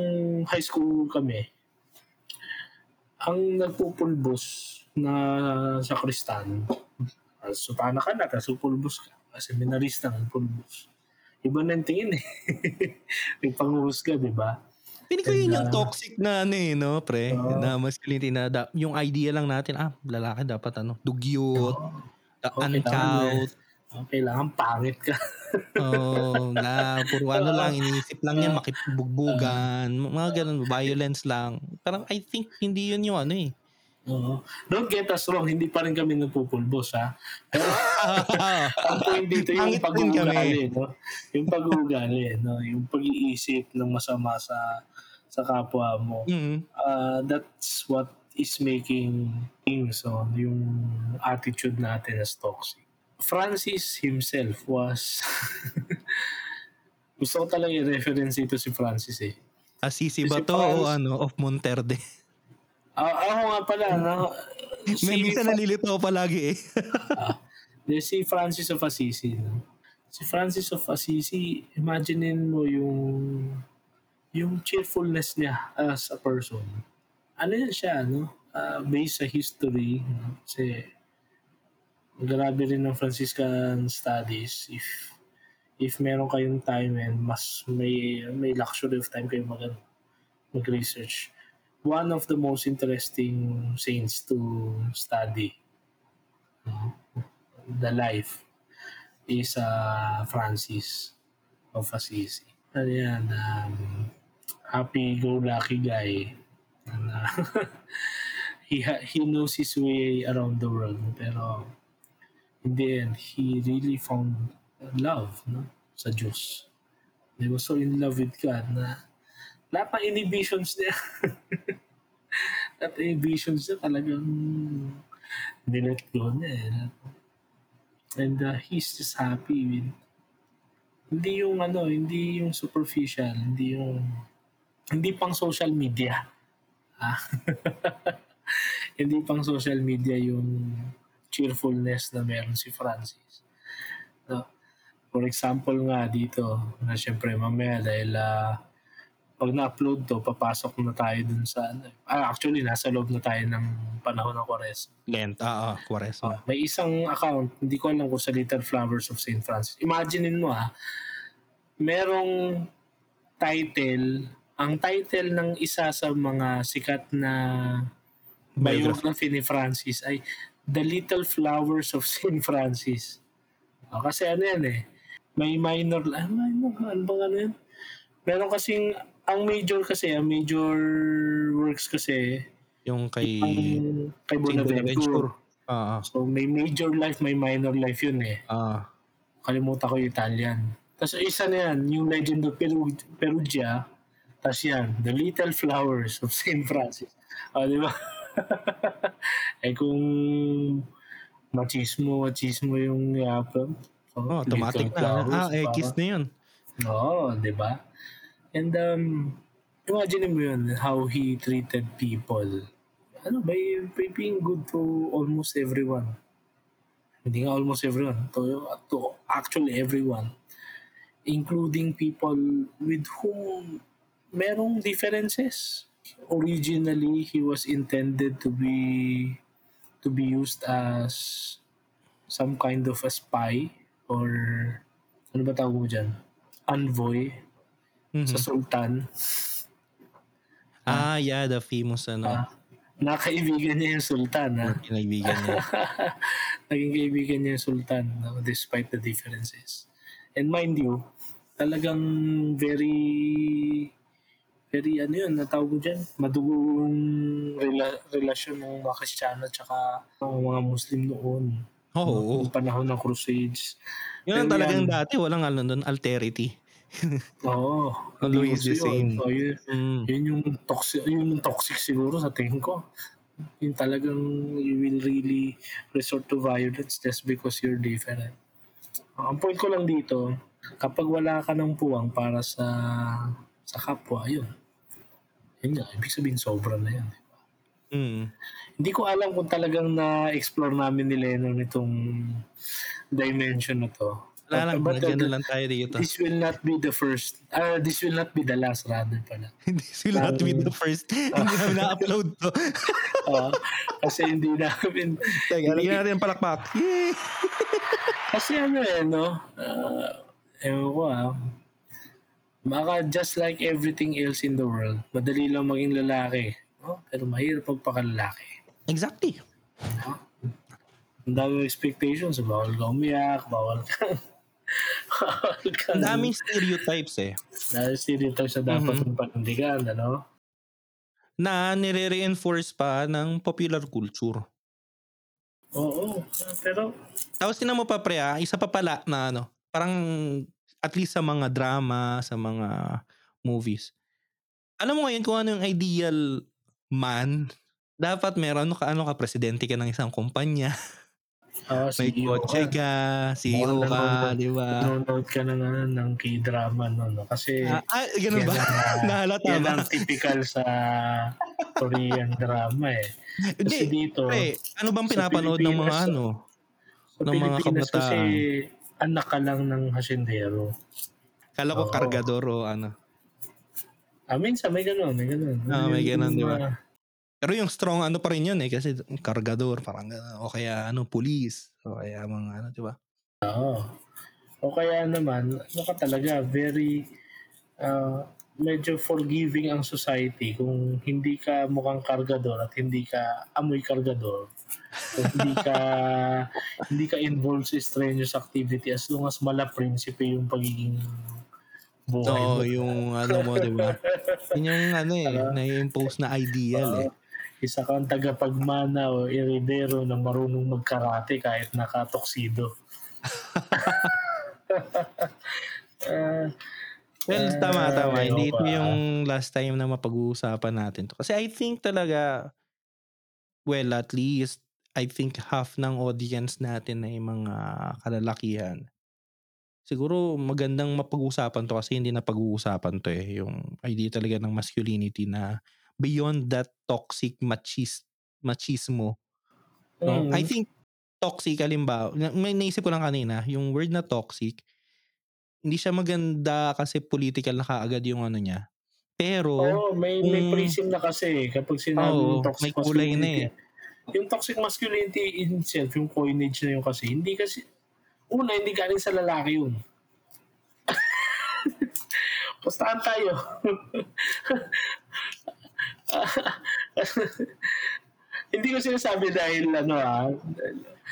high school kami, ang nagpupulbos na sa kristan, sutana ka na, tapos pupulbos ka. Seminarista ng pulbos. Iba na yung tingin eh. may panguhusga, di ba? Piling ko yun yung ah, toxic na ano eh, no, pre? Oo. na masculinity na da- yung idea lang natin, ah, lalaki dapat ano, dugyot, da- Okay, uncout, Oh, kailangan pangit ka. oh, na puro ano lang, iniisip lang yan, Oo. makipagbugan, mga ganun, violence lang. Parang I think hindi yun yung ano eh. Oo. Don't get us wrong, hindi pa rin kami nagpupulbos ha. Pero ang point dito yung pag-uugali, no? Yung pag-uugali, no? Yung pag-iisip ng masama sa sa kapwa mo. Mm. Uh, that's what is making things on yung attitude natin as toxic. Francis himself was gusto ko talaga i-reference ito si Francis eh. Assisi ba Si to o Franz- ano, of Monterde? Ah, ako nga pala, no? May minsan nalilito ako palagi eh. There's si Francis of Assisi. No? Si Francis of Assisi, imaginein mo yung yung cheerfulness niya as a person. Ano yan siya, no? Ah, based sa history. No? Kasi grabe rin ng Franciscan studies. If if meron kayong time and mas may may luxury of time kayo mag mag-research. One of the most interesting saints to study no? the life is uh, Francis of Assisi. Ano yan, um, happy-go-lucky guy. And, uh, he, he knows his way around the world. Pero in the end, he really found love no? sa Diyos. He was so in love with God na lahat ng inhibitions niya lahat ng inhibitions niya talagang nilet go niya eh. And uh, he's just happy with hindi yung ano, hindi yung superficial, hindi yung hindi pang social media. Ah. hindi pang social media yung cheerfulness na meron si Francis. No? For example nga dito, na syempre mamaya dahil ah, pag na-upload to, papasok na tayo dun sa. Ah, actually, nasa loob na tayo ng panahon ng Kores. Lent, ah, ah, Quaresma. Ah, may isang account, hindi ko alam kung sa Little Flowers of St. Francis. Imaginein mo ah, merong title, ang title ng isa sa mga sikat na biography ni Francis ay The Little Flowers of St. Francis. Ah, kasi ano yan eh, may minor, ah, minor, ano bang ano yan? Meron kasing, ang major kasi, ang major works kasi, Yung kay ang kay Bonaventure. Ah, ah, So may major life, may minor life yun eh. ah. Kalimutan ko yung Italian. Tapos isa na yan, yung Legend of Peru, Perugia. Tapos yan, The Little Flowers of St. Francis. O, di ba? eh kung machismo, machismo yung yapon. So, Oh, automatic Little na. Flowers, Ah, eh, kiss na yun. Oo, di ba? And um, imagine mo yun, how he treated people. Ano, by, by being good to almost everyone. Hindi nga almost everyone, to, to actually everyone. Including people with whom merong differences. Originally, he was intended to be to be used as some kind of a spy or ano ba tawag mo dyan? Envoy Mhm. sa Sultan. Ah, yeah, the famous ano, Ah, nakaibigan niya yung Sultan. Ha? kinaibigan niya. Naging kaibigan niya yung Sultan no? despite the differences. And mind you, talagang very very ano yun, natawag ko dyan, madugong rela- relasyon ng mga Kristiyano at ng mga Muslim noon. Oo. Noong panahon ng Crusades. Yun ang Pero talagang yan- dati, walang ano doon, alterity. Oo. Always Hindi the same. So, yun, Mm. yun yung toxic, yun yung toxic siguro sa tingin ko. Yung talagang you will really resort to violence just because you're different. Ang point ko lang dito, kapag wala ka ng puwang para sa sa kapwa, yun. Yun nga, ibig sabihin sobra na yan. Mm. Hindi ko alam kung talagang na-explore namin ni Lennon itong dimension na to. Wala lang, But- but, uh, na lang tayo dito. This will not be the first, uh, this will not be the last rather pala. Hindi sila Ang- with the first. Hindi namin na-upload to. Oo. kasi hindi namin, Teka, lagyan natin ang palakpak. Yay! kasi ano eh, no? Uh, ewan ko ah. Baka just like everything else in the world, madali lang maging lalaki. No? Pero mahirap pagpakalalaki. Exactly. Ang dami expectations. Bawal ka umiyak, bawal ka... bawal ka... Ang daming stereotypes eh. Dahil stereotypes na dapat Mhm. mm panindigan, ano? na nire-reinforce pa ng popular culture. Oo, pero Tapos tinan mo pa pre ah, isa pa pala na ano, parang at least sa mga drama, sa mga movies. Alam mo ngayon kung ano yung ideal man, dapat meron ka ano ka presidente ka ng isang kumpanya, ah, may CEO kotse ka. CEO ka, di ba? Nanonood ka na nga ng K-drama no, no? Kasi Ah, ah, ganun yan ba? ang, Nahalata yan ba? ang typical sa Korean drama eh. Kasi Hindi, dito, pre, ano bang pinapanood ng mga ano? sa ng mga Pilipinas kasi kabataan. Anak ka lang ng hasyendero. Kala ko Oo. kargador o ano. Ah, minsan may ganun, may ganun. Ah, may ganun, di ba? mga- Pero yung strong ano pa rin yun eh kasi kargador parang gano'n. o kaya ano police o kaya mga ano 'di ba? Oo. O kaya naman, ano ka talaga, very ah, medyo forgiving ang society kung hindi ka mukhang kargador at hindi ka amoy kargador. Hindi ka hindi ka involved sa strenuous activity as long as mala prinsipe yung pagiging buhay mo. So yung ano mo 'di ba? Yun yung ano eh na-impose na ideal eh. Oo. isa kang tagapagmana o iridero na marunong magkarate kahit nakatoksido. Ah, Well, tama tama. Ay, Hindi ito ah. yung last time na mapag-uusapan natin to. Kasi I think talaga well at least I think half ng audience natin ay mga kalalakihan. Siguro magandang mapag-uusapan to kasi hindi na pag-uusapan to eh. Yung idea talaga ng masculinity na beyond that toxic machis machismo. No? mm, I think toxic, halimbawa, may naisip ko lang kanina, yung word na toxic, hindi siya maganda kasi political na kaagad yung ano niya. Pero, Oo, may, may kung- prism na kasi kapag sinabi Oo, yung toxic may kulay na masculinity. eh. Yung toxic masculinity in itself, yung coinage na yun kasi, hindi kasi, una, hindi galing sa lalaki yun. Pustahan tayo. hindi ko sinasabi dahil ano ah,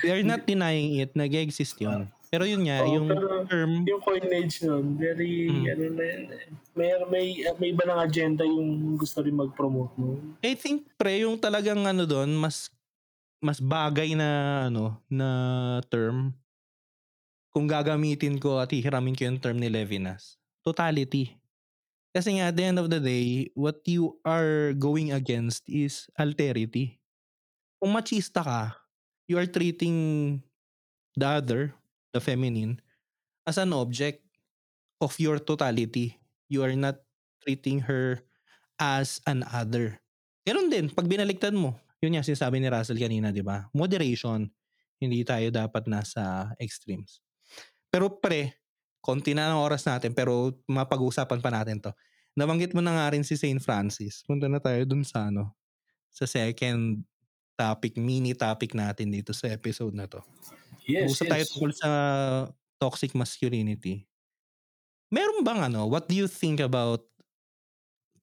we are not denying it, nag-exist yun. Pero yun nga, Oo, yung term, yung coinage nun, very, Mm. ano na yun eh. May, may, may iba ng agenda yung gusto rin mag-promote nun. I think pre, yung talagang ano doon, mas mas bagay na ano na term kung gagamitin ko at hihiramin ko yung term ni Levinas. Totality. Kasi nga, at the end of the day, what you are going against is alterity. Kung machista ka, you are treating the other, the feminine, as an object of your totality. You are not treating her as an other. Ganon din, pag binaligtad mo, yun nga sinasabi ni Russell kanina, di ba? Moderation. Hindi tayo dapat nasa extremes. Pero pre, konti na ng oras natin pero mapag-usapan pa natin to. Nabanggit mo na nga rin si St. Francis. Punta na tayo dun sa ano, sa second topic, mini topic natin dito sa episode na to. Yes, Usap tayo yes. tungkol sa toxic masculinity. Meron bang ano, what do you think about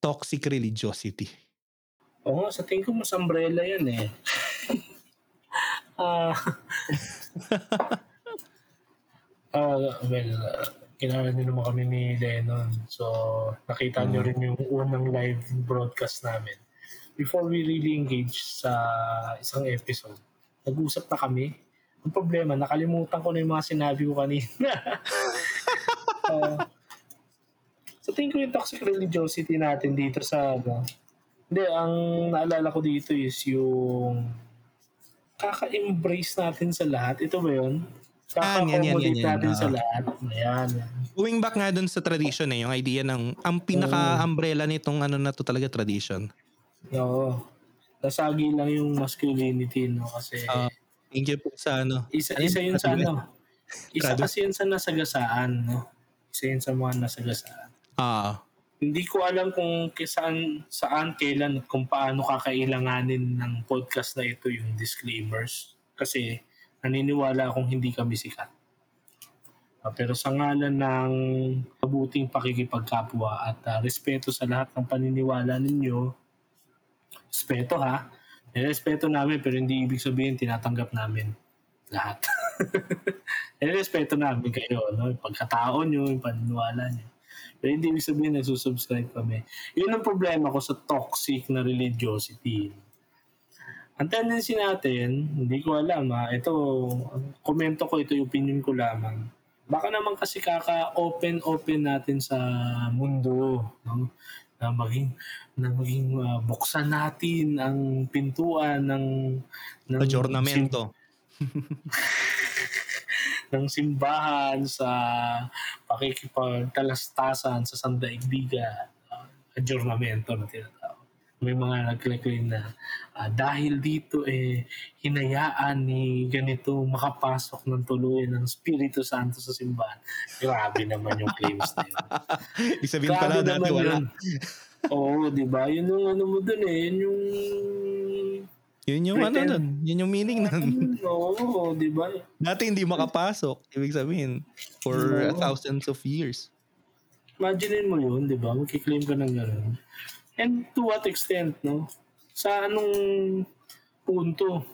toxic religiosity? Oo nga, sa tingin ko mas umbrella yan eh. Ah, ah, well, uh, kilala niyo naman kami ni Lennon. So, nakita niyo Mm. rin yung unang live broadcast namin. Before we really engage sa isang episode, nag-usap na kami. Ang problema, nakalimutan ko na yung mga sinabi ko kanina. Ah, sa tingin ko yung toxic religiosity natin dito sa ano, hindi, ang naalala ko dito is yung kaka-embrace natin sa lahat. Ito ba yun? Ah, yan, yan, yan, Kaka-accommodate yan. natin sa Oo. lahat. Ayan. Going back nga dun sa tradition eh, yung idea ng, ang pinaka-umbrella nitong ano na to talaga tradition. Oo. Nasagi lang yung masculinity, no? Kasi Ah, Thank you po sa ano. isa, ano yun? isa yun sa ano. Isa Tradu- kasi yun sa nasagasaan, no? Isa yun sa mga nasagasaan. Ah, Hindi ko alam kung saan, saan, kailan, kung paano kakailanganin ng podcast na ito yung disclaimers. Kasi naniniwala akong hindi kami sikat. Ah, pero sa ngalan ng mabuting pakikipagkapwa at ah, respeto sa lahat ng paniniwala ninyo, respeto ha, respeto namin pero hindi ibig sabihin tinatanggap namin lahat. respeto namin kayo, no? yung pagkatao nyo, yung paniniwala nyo. Pero hindi ibig sabihin nagsusubscribe kami. Yun ang problema ko sa toxic na religiosity. Ang tendency natin, hindi ko alam ha, ito, komento ko, ito yung opinion ko lamang. Baka naman kasi kaka-open-open natin sa mundo, no? Na maging na maging uh, buksan natin ang pintuan ng ng Adornamento. ng simbahan sa pakikipagtalastasan sa sandaigdigan uh, adornamento na tinatawag. May mga nagkle-claim na uh, dahil dito eh hinayaan ni ganito makapasok ng tuloy ng Espiritu Santo sa simbahan. Grabe naman yung claims na yun. Isabihin pala dati wala. Oo, di ba? Yun yung ano mo dun eh. Yun yung... Yun yung pretend. ano nun. Yun yung meaning nun. Oo, di ba? Dati hindi makapasok. Ibig sabihin, for Oo. thousands of years. Imagine mo yun, di ba? Magkiklaim ka ng gano'n. And to what extent, no? Sa anong punto?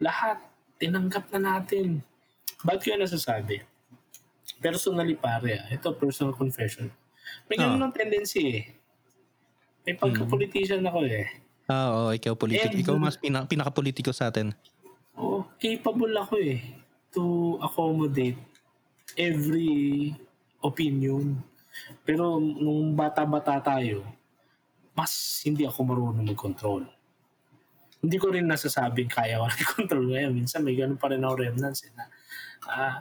Lahat, tinanggap na natin. Ba't ko yan nasasabi? Personally pare, ah. ito personal confession. May ganun oh. tendency eh may pagka-politician ako eh. Ah, oo, ikaw politik. ikaw mas pina- pinaka-politiko sa atin. Oo, capable ako eh to accommodate every opinion. Pero nung bata-bata tayo, mas hindi ako marunong mag-control. Hindi ko rin nasasabing kaya ko mag-control ngayon. Minsan may ganun pa rin ako remnants eh, na uh,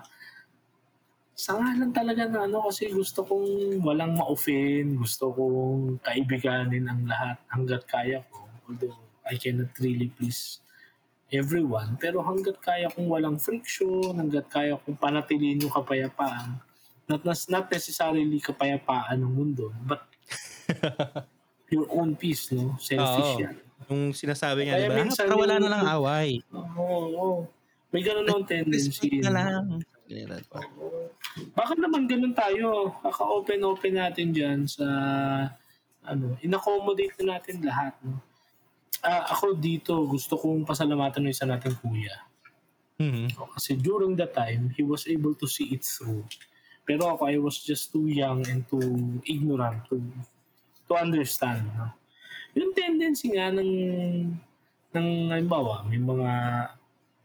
sa ngalan talaga na ano kasi gusto kong walang ma-offend, gusto kong kaibiganin ang lahat hanggat kaya ko. Although I cannot really please everyone, pero hanggat kaya kong walang friction, hanggat kaya kong panatilihin yung kapayapaan, not, not necessarily kapayapaan ng mundo, but your own peace, no? Selfish Oo. yan. Yung sinasabi niya, di ba? Ah, para wala na lang away. Oo, oo. May ganun ng tendency. na lang. Baka naman ganun tayo. Kaka-open-open natin dyan sa ano, in-accommodate na natin lahat. No? Uh, ako dito, gusto kong pasalamatan ng isa nating kuya. Mm-hmm. Kasi during that time, he was able to see it through. Pero ako, I was just too young and too ignorant to to understand. No? Yung tendency nga ng ng halimbawa, may mga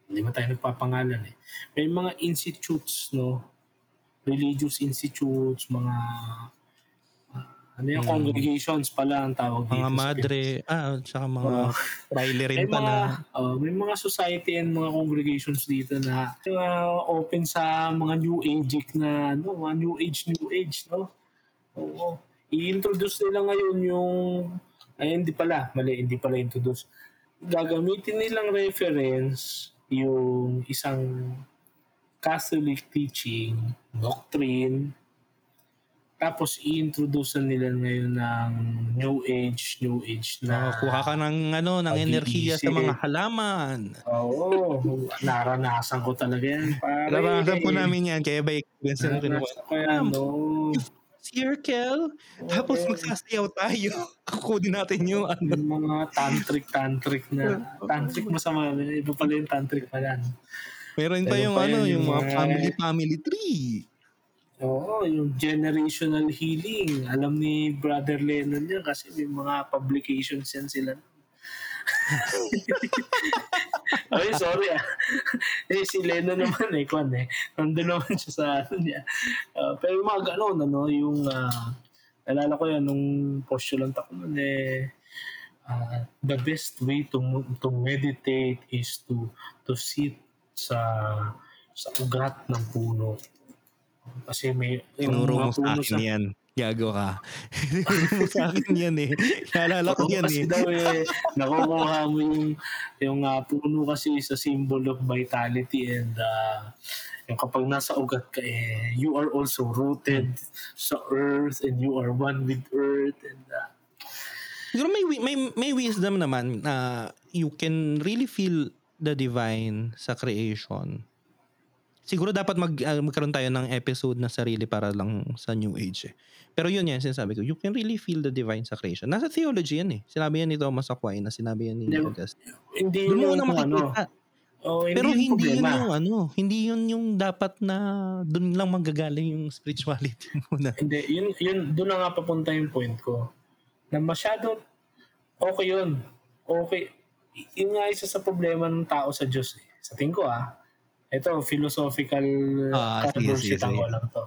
hindi mo tayo nagpapangalan eh. May mga institutes, no? Religious institutes, mga uh, ano yung hmm. congregations pala ang tawag dito. Mga madre, ah, tsaka mga uh, praile rin pala. Mga, uh, may mga society and mga congregations dito na uh, open sa mga new age na, no, mga new age, new age, no? Oo. I-introduce nila ngayon yung, ay hindi pala, mali, hindi pala introduce. Gagamitin nilang reference yung isang Catholic teaching, doctrine, tapos i-introduce nila ngayon ng New Age, New Age na... Oh, kuha ka ng, ano, ng enerhiya sa mga halaman. Oo, naranasan ko talaga yan. Naranasan po namin yan, kaya ba experience na Naranasan ko yan, no circle, okay. tapos magsasayaw tayo. Kukunin natin yung ano. Yung mga tantric-tantric na. Tantric masama. Iba pala yung tantric pala. Meron pa yung, ano, yung, yung mga family-family tree. Oo, yung generational healing. Alam ni Brother Lennon yan kasi may mga publications yan sila. Ay, sorry ah. eh, si Leno naman eh, kwan eh. Nandun naman siya sa ano niya. Uh, pero yung mga ganon, ano, yung, uh, nalala ko yan, nung postulant ako nun eh, uh, the best way to to meditate is to to sit sa sa ugat ng puno. Kasi may tinuro mo sa akin sa, yan. Gago ka. mo sa akin yan eh. Naalala ko yan eh. daw eh, nakukuha mo yung, yung uh, puno kasi sa symbol of vitality and uh, yung kapag nasa ugat ka eh, you are also rooted sa earth and you are one with earth and uh, Siguro may, may, may wisdom naman na uh, you can really feel the divine sa creation siguro dapat mag, uh, magkaroon tayo ng episode na sarili para lang sa New Age eh. Pero yun yan, sinasabi ko, you can really feel the divine sa creation. Nasa theology yan eh. Sinabi yan ni Thomas Aquinas, sinabi yan ni Augustine. Hindi Doon mo na makikita. Ano, Oh, hindi Pero yun hindi yun problema. yung ano, hindi yun yung dapat na dun lang manggagaling yung spirituality mo na. Hindi, yun, yun, doon na nga papunta yung point ko. Na masyado, okay yun. Okay. Yun nga isa sa problema ng tao sa Diyos. Eh. Sa tingin ko ah, ito, philosophical Ah, sige, controversy sige, sige. ko lang to.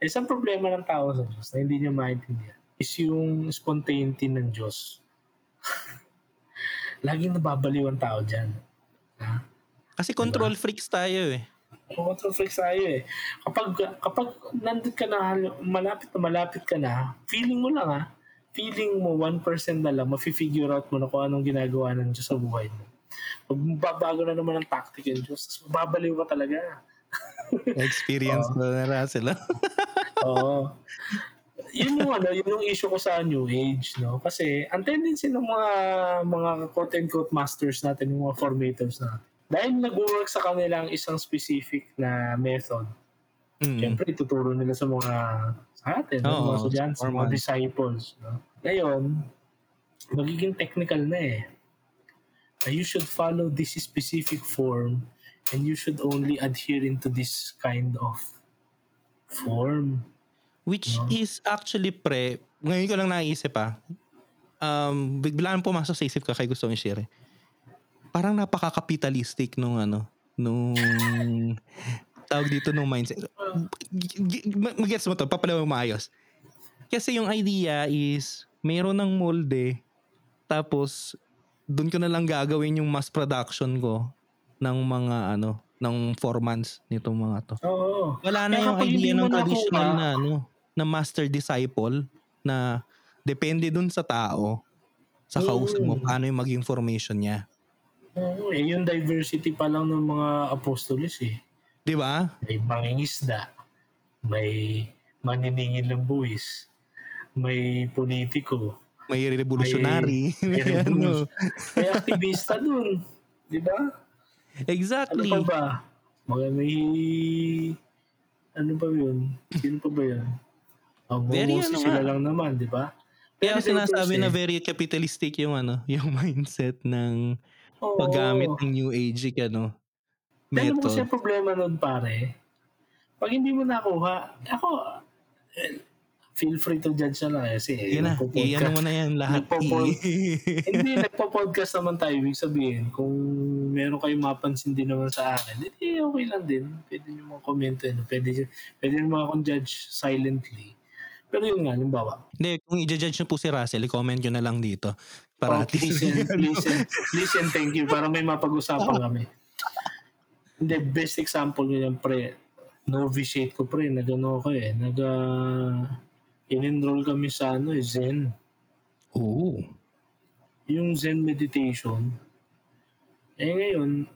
Isang problema ng tao sa Diyos na hindi niya maintindihan is yung spontaneity ng Diyos. Laging nababaliw ang tao dyan. Ha? Kasi control freaks tayo eh. Control freaks tayo eh. Kapag, kapag nandun ka na, malapit na malapit ka na, feeling mo lang ha, feeling mo 1% na lang, mafi-figure out mo na kung anong ginagawa ng Diyos sa buhay mo. Pag babago na naman ang tactic ng Diyos, tapos babaliw ka talaga. Experience ko na Russell. ah. Oo. yun yung ano, yun yung issue ko sa New Age, no? Kasi ang tendency ng mga mga quote-unquote masters natin, yung mga formators natin, dahil nag-work sa kanila ang isang specific na method, Mm. Siyempre, ituturo nila sa mga sa atin, no? Oo, mga estudyante, mga disciples. No? Ngayon, magiging technical na eh. You should follow this specific form and you should only adhere into this kind of form. Which No? is actually pre, ngayon ko lang naisip ah. Um, biglaan pumasok sa isip ko kay gusto kong share. eh. Parang napaka-capitalistic nung ano, nung tawag dito nung mindset. Mag-gets mo to, papalaw mo maayos. Kasi yung idea is, mayroon ng molde, tapos doon ko na lang gagawin yung mass production ko ng mga ano, ng four months nitong mga to. Oo. Wala na Kaya yung idea hindi mo ng traditional nakuha- na ano, na master disciple na depende dun sa tao sa kausap mo Mm. paano yung maging formation niya. Oo, eh, yung diversity pa lang ng mga apostolis eh. 'Di ba? May mangingisda, may maniningil ng buwis, may politiko, May revolutionary, may, may ano. may aktivista dun. Di ba? Ano Exactly. pa ba? Mga may... Ano ba yun? Sino pa ba yun? Oh, Very ano sila lang naman, di ba? Kaya Pero sinasabi na very capitalistic yung ano, yung mindset ng Oo. paggamit ng new age ano, Dahil mo kasi ang problema nun pare, pag hindi mo nakuha, ako, feel free to judge na lang eh, kasi Yan na, i-ano mo na yan lahat. Nagpo-pod- hindi, nagpo-podcast naman tayo. Ibig sabihin, kung meron kayong mapansin din naman sa akin, hindi, okay lang din. Pwede nyo mga komento. Ano, pwede, pwede nyo mga kong judge silently. Pero yun nga, limbawa. Hindi, kung i-judge nyo po si Russell, i-comment nyo na lang dito. Para Oh, at least, listen, ano. listen, listen, thank you. Para may mapag-usapan kami. Hindi, best example nyo yan, pre. Novitiate ko, pre. Nag-ano ko eh. Nag, uh, in-enroll kami sa ano, eh, Zen. Oo. yung Zen meditation, eh ngayon,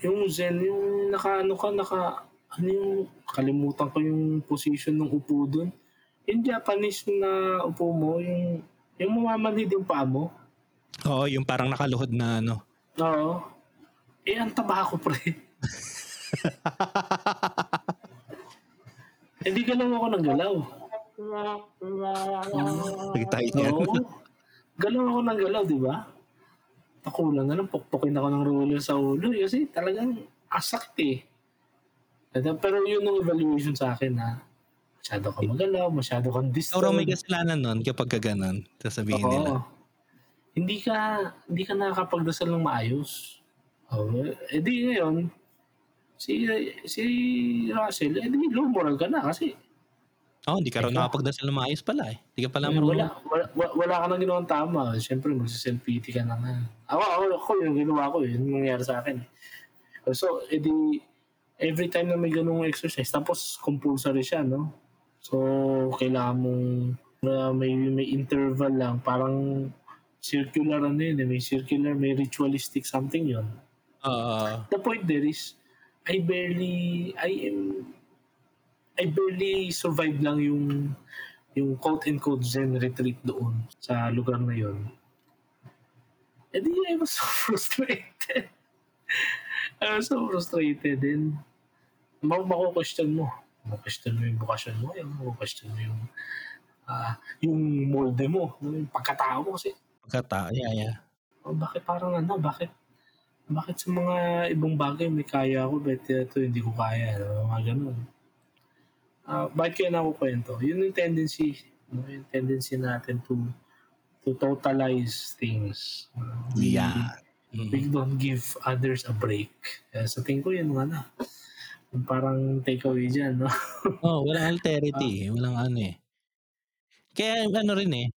yung Zen, yung naka, ano ka, naka, ano yung, kalimutan ko yung position ng upo dun. Yung Japanese na upo mo, yung, yung mamamanhid yung paa mo. Oo, yung parang nakaluhod na ano. Oo. Eh, ang taba ko, pre. Hindi galaw ako ng galaw. Nagtayo niya. Oo. Galaw ako ng galaw, di ba? Pakulang na lang, pukpukin ako ng ruler sa ulo. Kasi talagang asakt eh. Pero- Pero yun ang evaluation sa akin ha. Masyado ka magalaw, masyado kang distant. Raw may kasalanan nun kapag ka ganun. Sasabihin Oo. nila. Hindi ka, hindi ka nakakapagdasal ng maayos. Oh, eh di ngayon, si, si Russell, eh di low moral ka na kasi Oo, hindi ka Ikaw. nakapagdasal na maayos pala eh. Hindi ka pala marunong. wala, wala, wala ka nang ginawang tama. Siyempre, magsiself-pity ka na nga. Ako, ako, ako, yung ginawa ko, yun yung nangyari sa akin. So, edi, every time na may ganung exercise, tapos compulsory siya, no? So, kailangan mong na may, may interval lang, parang circular ano yun, eh, may circular, may ritualistic something yun. Oo. The point there is, I barely, I am, I barely survived lang yung yung quote-unquote Zen retreat doon sa lugar na yun. And then I was so frustrated. I was so frustrated. And ma mako-question mo. Mako-question mo yung bukasyon mo. Yung mako-question mo yung ah, yung molde mo. Yung pagkatao mo kasi Pagkata, yeah, yeah. oh, bakit parang ano, bakit bakit sa mga ibang bagay may kaya ako, but ito hindi ko kaya, no? mga ganun. Ah, bakit kaya nakukwento? Yun yung tendency, no? yung tendency natin to to totalize things. Uh, we, Yeah. we Mm. don't give others a break. Kaya sa tingin ko yun, ano, yung parang takeaway dyan, no? Oh, walang alterity, eh, walang ano eh. Kaya ano rin eh,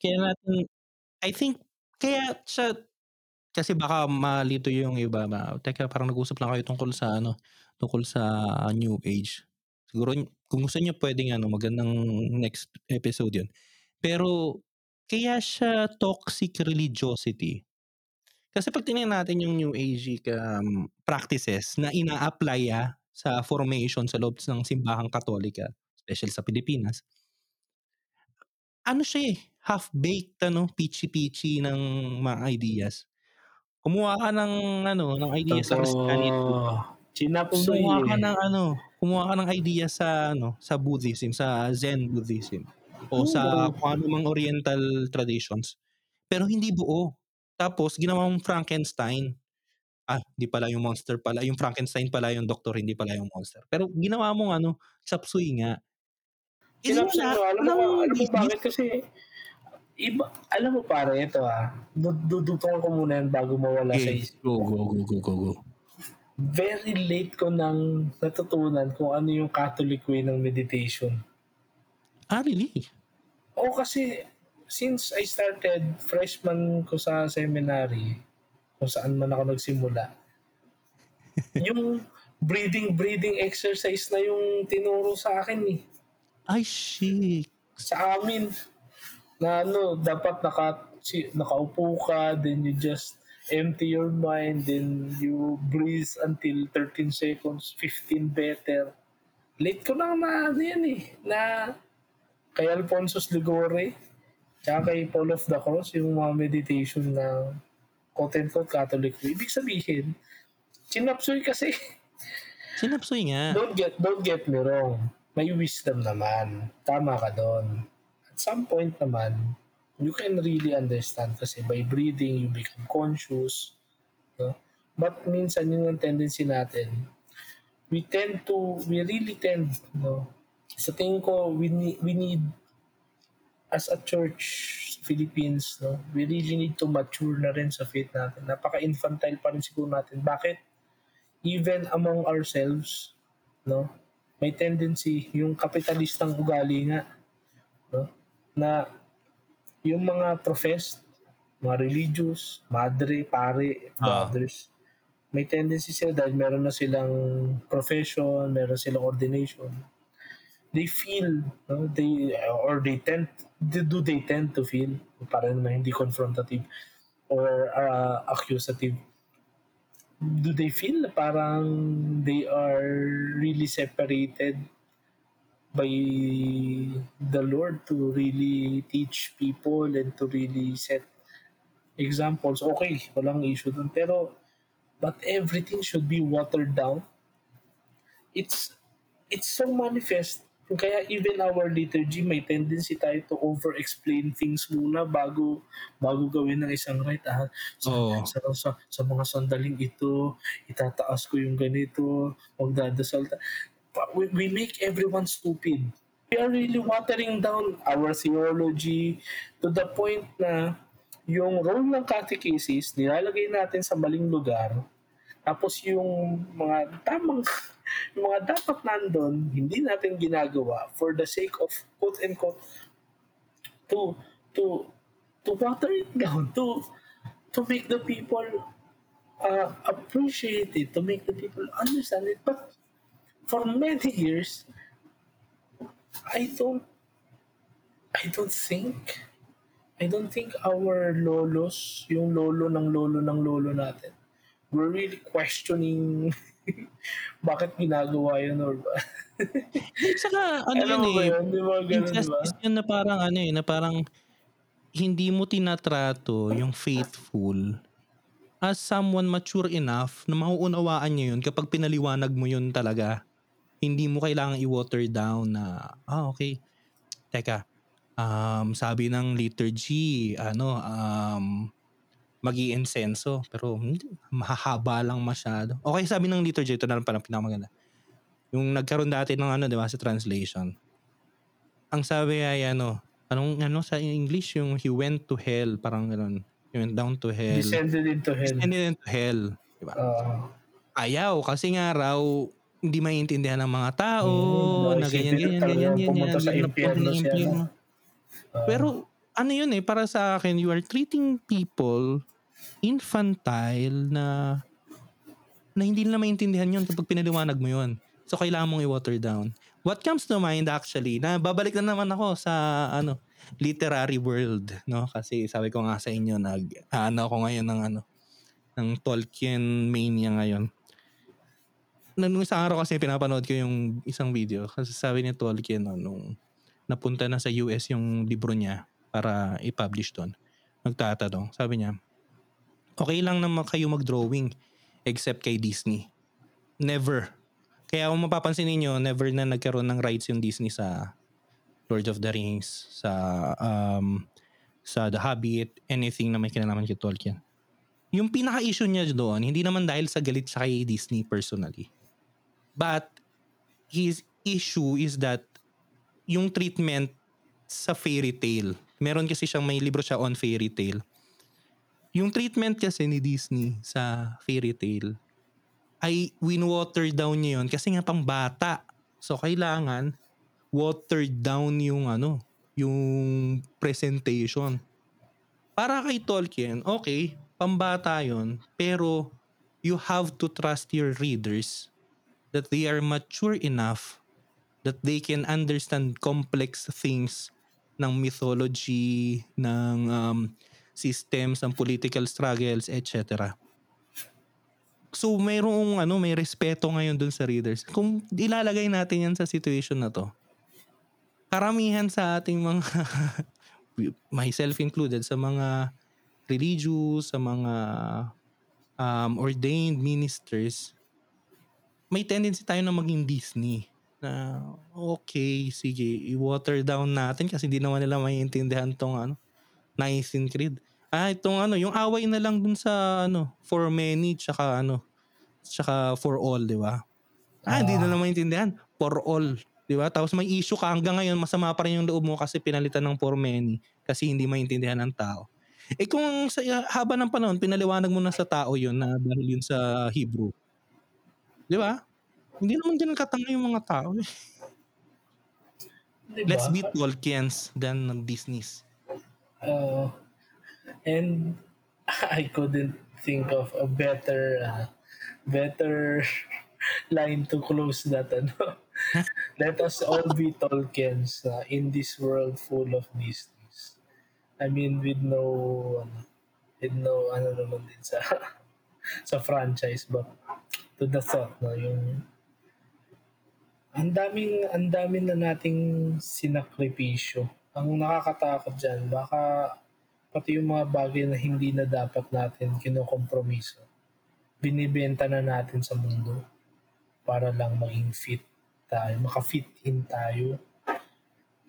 kaya natin I think kaya siya kasi baka malito yung iba ba, teka parang nag-usap lang kayo tungkol sa ano, tungkol sa new age. Siguro kung gusto niyo puwedeng ano, magandang next episode yun. Pero kaya siya toxic religiosity. Kasi 'pag tinignan natin yung new age um, practices na ina-apply, ah, sa formation sa loob ng simbahang Katolika, especially sa Pilipinas ano siya eh, half-baked ano, peachy-peachy ng mga ideas. Kumuha ka ng ano, ng idea sa Christianity. Totoo. Chinapsoy Kumuha ka eh. ng ano, kumuha ka ng idea sa ano, sa Buddhism, sa Zen Buddhism o sa Oo. kung ano mang oriental traditions. Pero hindi buo. Tapos ginawa mong Frankenstein. Ah, hindi pala yung monster pala, yung Frankenstein pala yung doktor, hindi pala yung monster. Pero ginawa mong ano, chapsuy nga. Chinapsoy wala, mo, alam mo alam mo bakit? Kasi iba, alam mo pare, ito ah, du- dudutong ko muna yan bago mawala sa Okay, isip. go, go, go, go, go, go. Very late ko nang natutunan kung ano yung Catholic way ng meditation. Ah, really? O kasi, since I started freshman ko sa seminary, kung saan man ako nagsimula, yung breathing breathing exercise na yung tinuro sa akin eh. Ay, shit. Sa amin, na ano, dapat naka, si, nakaupo ka, then you just empty your mind, then you breathe until 13 seconds, 15 better. Late ko lang na ano yan eh, na kay Alfonso Ligore, tsaka kay Paul of the Cross, yung mga meditation na quote-unquote Catholic. Ibig sabihin, chinapsoy kasi. Sinapsoy nga. don't get don't get me wrong. May wisdom naman. Tama ka doon. At some point naman, you can really understand kasi by breathing, you become conscious. No? But minsan yun ang tendency natin. We tend to, we really tend, no? Sa tingin ko, we need, we need as a church, Philippines, no? We really need to mature na rin sa faith natin. Napaka-infantile pa rin siguro natin. Bakit? Even among ourselves, no? May tendency, yung kapitalistang ugali nga, no? Na yung mga professed, mga religious, madre, pare, Ah. brothers, may tendency sila dahil meron na silang profession, meron silang ordination. They feel, no? They, or they tend, do they tend to feel, para naman hindi confrontative or uh, accusative, do they feel parang they are really separated by the Lord to really teach people and to really set examples? Okay, walang issue dun. Pero, but everything should be watered down. It's, it's so manifest. Kaya even our liturgy, may tendency tayo to over-explain things muna bago bago gawin ng isang rite. Ah, sa, Oo. sa, sa, sa mga sandaling ito, itataas ko yung ganito, magdadasal. ta- We, we make everyone stupid. We are really watering down our theology to the point na yung role ng catechesis, nilalagay natin sa maling lugar, tapos yung mga tamang, yung mga dapat nandun, hindi natin ginagawa for the sake of quote and quote to to to water it down, to to make the people uh, appreciate it, to make the people understand it. But for many years, I don't I don't think I don't think our lolos, yung lolo ng lolo ng lolo natin, were really questioning bakit ginagawa yun or ba? Saka ano Alam yun eh, yun? Di ba ganun, di ba? injustice yun na parang ano eh, na parang hindi mo tinatrato yung faithful as someone mature enough na mauunawaan niya yun kapag pinaliwanag mo yun talaga. Hindi mo kailangang i-water down na, ah okay, teka, um, sabi ng liturgy, ano, um, mag insenso Pero hindi, mahahaba lang masyado. Okay, sabi ng liturgy, ito na lang pala pinakamaganda. Yung nagkaroon dati ng ano, di ba, sa translation. Ang sabi ay ano, anong ano sa English, yung he went to hell, parang gano'n. He went down to hell. Descended into hell. Descended into hell. Di ba? Ah, Ayaw, kasi nga raw, hindi maintindihan ng mga tao, Hmm, na ganyan, ganyan, ganyan, ganyan. pumunta sa impyerno siya, impyerno. ah, Pero ano yun eh, para sa akin, you are treating people infantile na na hindi nila maintindihan yun kapag pinaliwanag mo yun. So, kailangan mong i-water down. What comes to mind actually, na babalik na naman ako sa ano, literary world, no? Kasi sabi ko nga sa inyo, nag, ano ako ngayon ng ano, ng Tolkien mania ngayon. Nung isang araw kasi pinapanood ko yung isang video kasi sabi ni Tolkien no, nung napunta na sa US yung libro niya para i-publish doon. Nagtatanong, sabi niya, okay lang naman kayo mag-drawing except kay Disney. Never. Kaya kung mapapansin niyo never na nagkaroon ng rights yung Disney sa Lord of the Rings, sa um, sa The Hobbit, anything na may kinalaman kay Tolkien. Yung pinaka-issue niya doon, hindi naman dahil sa galit sa kay Disney personally. But his issue is that yung treatment sa fairy tale. Meron kasi siyang may libro siya on fairy tale. Yung treatment kasi ni Disney sa fairy tale ay win-water down niya yun kasi nga pang bata. So kailangan watered down yung ano, yung presentation. Para kay Tolkien, okay, pambata yun, pero you have to trust your readers that they are mature enough that they can understand complex things ng mythology, ng um, systems, ng political struggles, etc. So mayroong ano, may respeto ngayon dun sa readers. Kung ilalagay natin yan sa situation na to, karamihan sa ating mga myself included sa mga religious, sa mga um, ordained ministers, may tendency tayo na maging Disney na okay, sige, i-water down natin kasi hindi naman nila maiintindihan tong ano, Nicene Creed. Ah, itong ano, yung away na lang dun sa ano, for many tsaka ano, tsaka for all, di ba? Ah, hindi na lang maintindihan. For all, di ba? Tapos may issue ka hanggang ngayon, masama pa rin yung loob mo kasi pinalitan ng for many kasi hindi maintindihan ng tao. Eh kung sa haba ng panahon, pinaliwanag mo na sa tao yun na dahil yun sa Hebrew. Di ba? Hindi naman ganun katanga yung mga tao. eh. di ba? Let's be Tolkien's than Disney's. Uh, and I couldn't think of a better uh, better line to close that ano. Let us all be Tolkien's uh, in this world full of Disneys. I mean with no ano, with no ano naman din sa sa franchise but to the thought no yung ang daming ang daming na nating sinakripisyo. Ang nakakatakot diyan baka pati yung mga bagay na hindi na dapat natin kinokompromiso. Binibenta na natin sa mundo para lang maging fit tayo, maka-fit in tayo.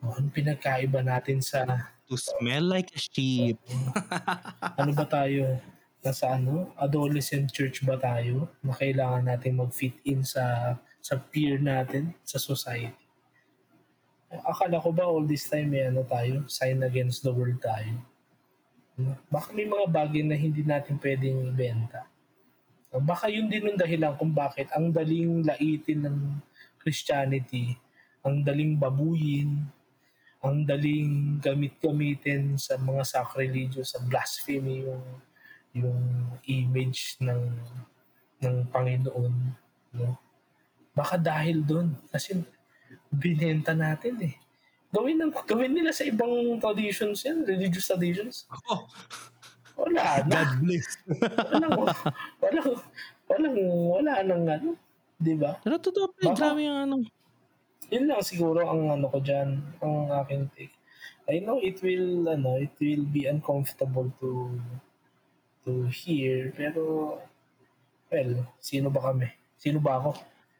Ano pinagkaiba natin sa To smell like a sheep. ano ba tayo? Nasa ano? Adolescent church ba tayo? Na kailangan natin mag-fit in sa sa peer natin, sa society. Akala ko ba all this time may ano tayo? Sign against the world tayo. Baka may mga bagay na hindi natin pwedeng ibenta. Baka yun din yung dahilan kung bakit ang daling laitin ng Christianity, ang daling babuyin, ang daling gamit-gamitin sa mga sacrilegious, sa blasphemy yung yung image ng ng Panginoon, no? Baka dahil doon kasi binenta natin eh. Gawin ng gawin nila sa ibang traditions yan, religious traditions. Oh, Wala na. God bless. Walang, walang, walang, wala nang ano. Di ba? Pero totoo pa, grabe yung ano. Yun lang siguro ang ano ko dyan, ang aking take. I know it will, ano, it will be uncomfortable to to hear, pero well, sino ba kami? Sino ba ako?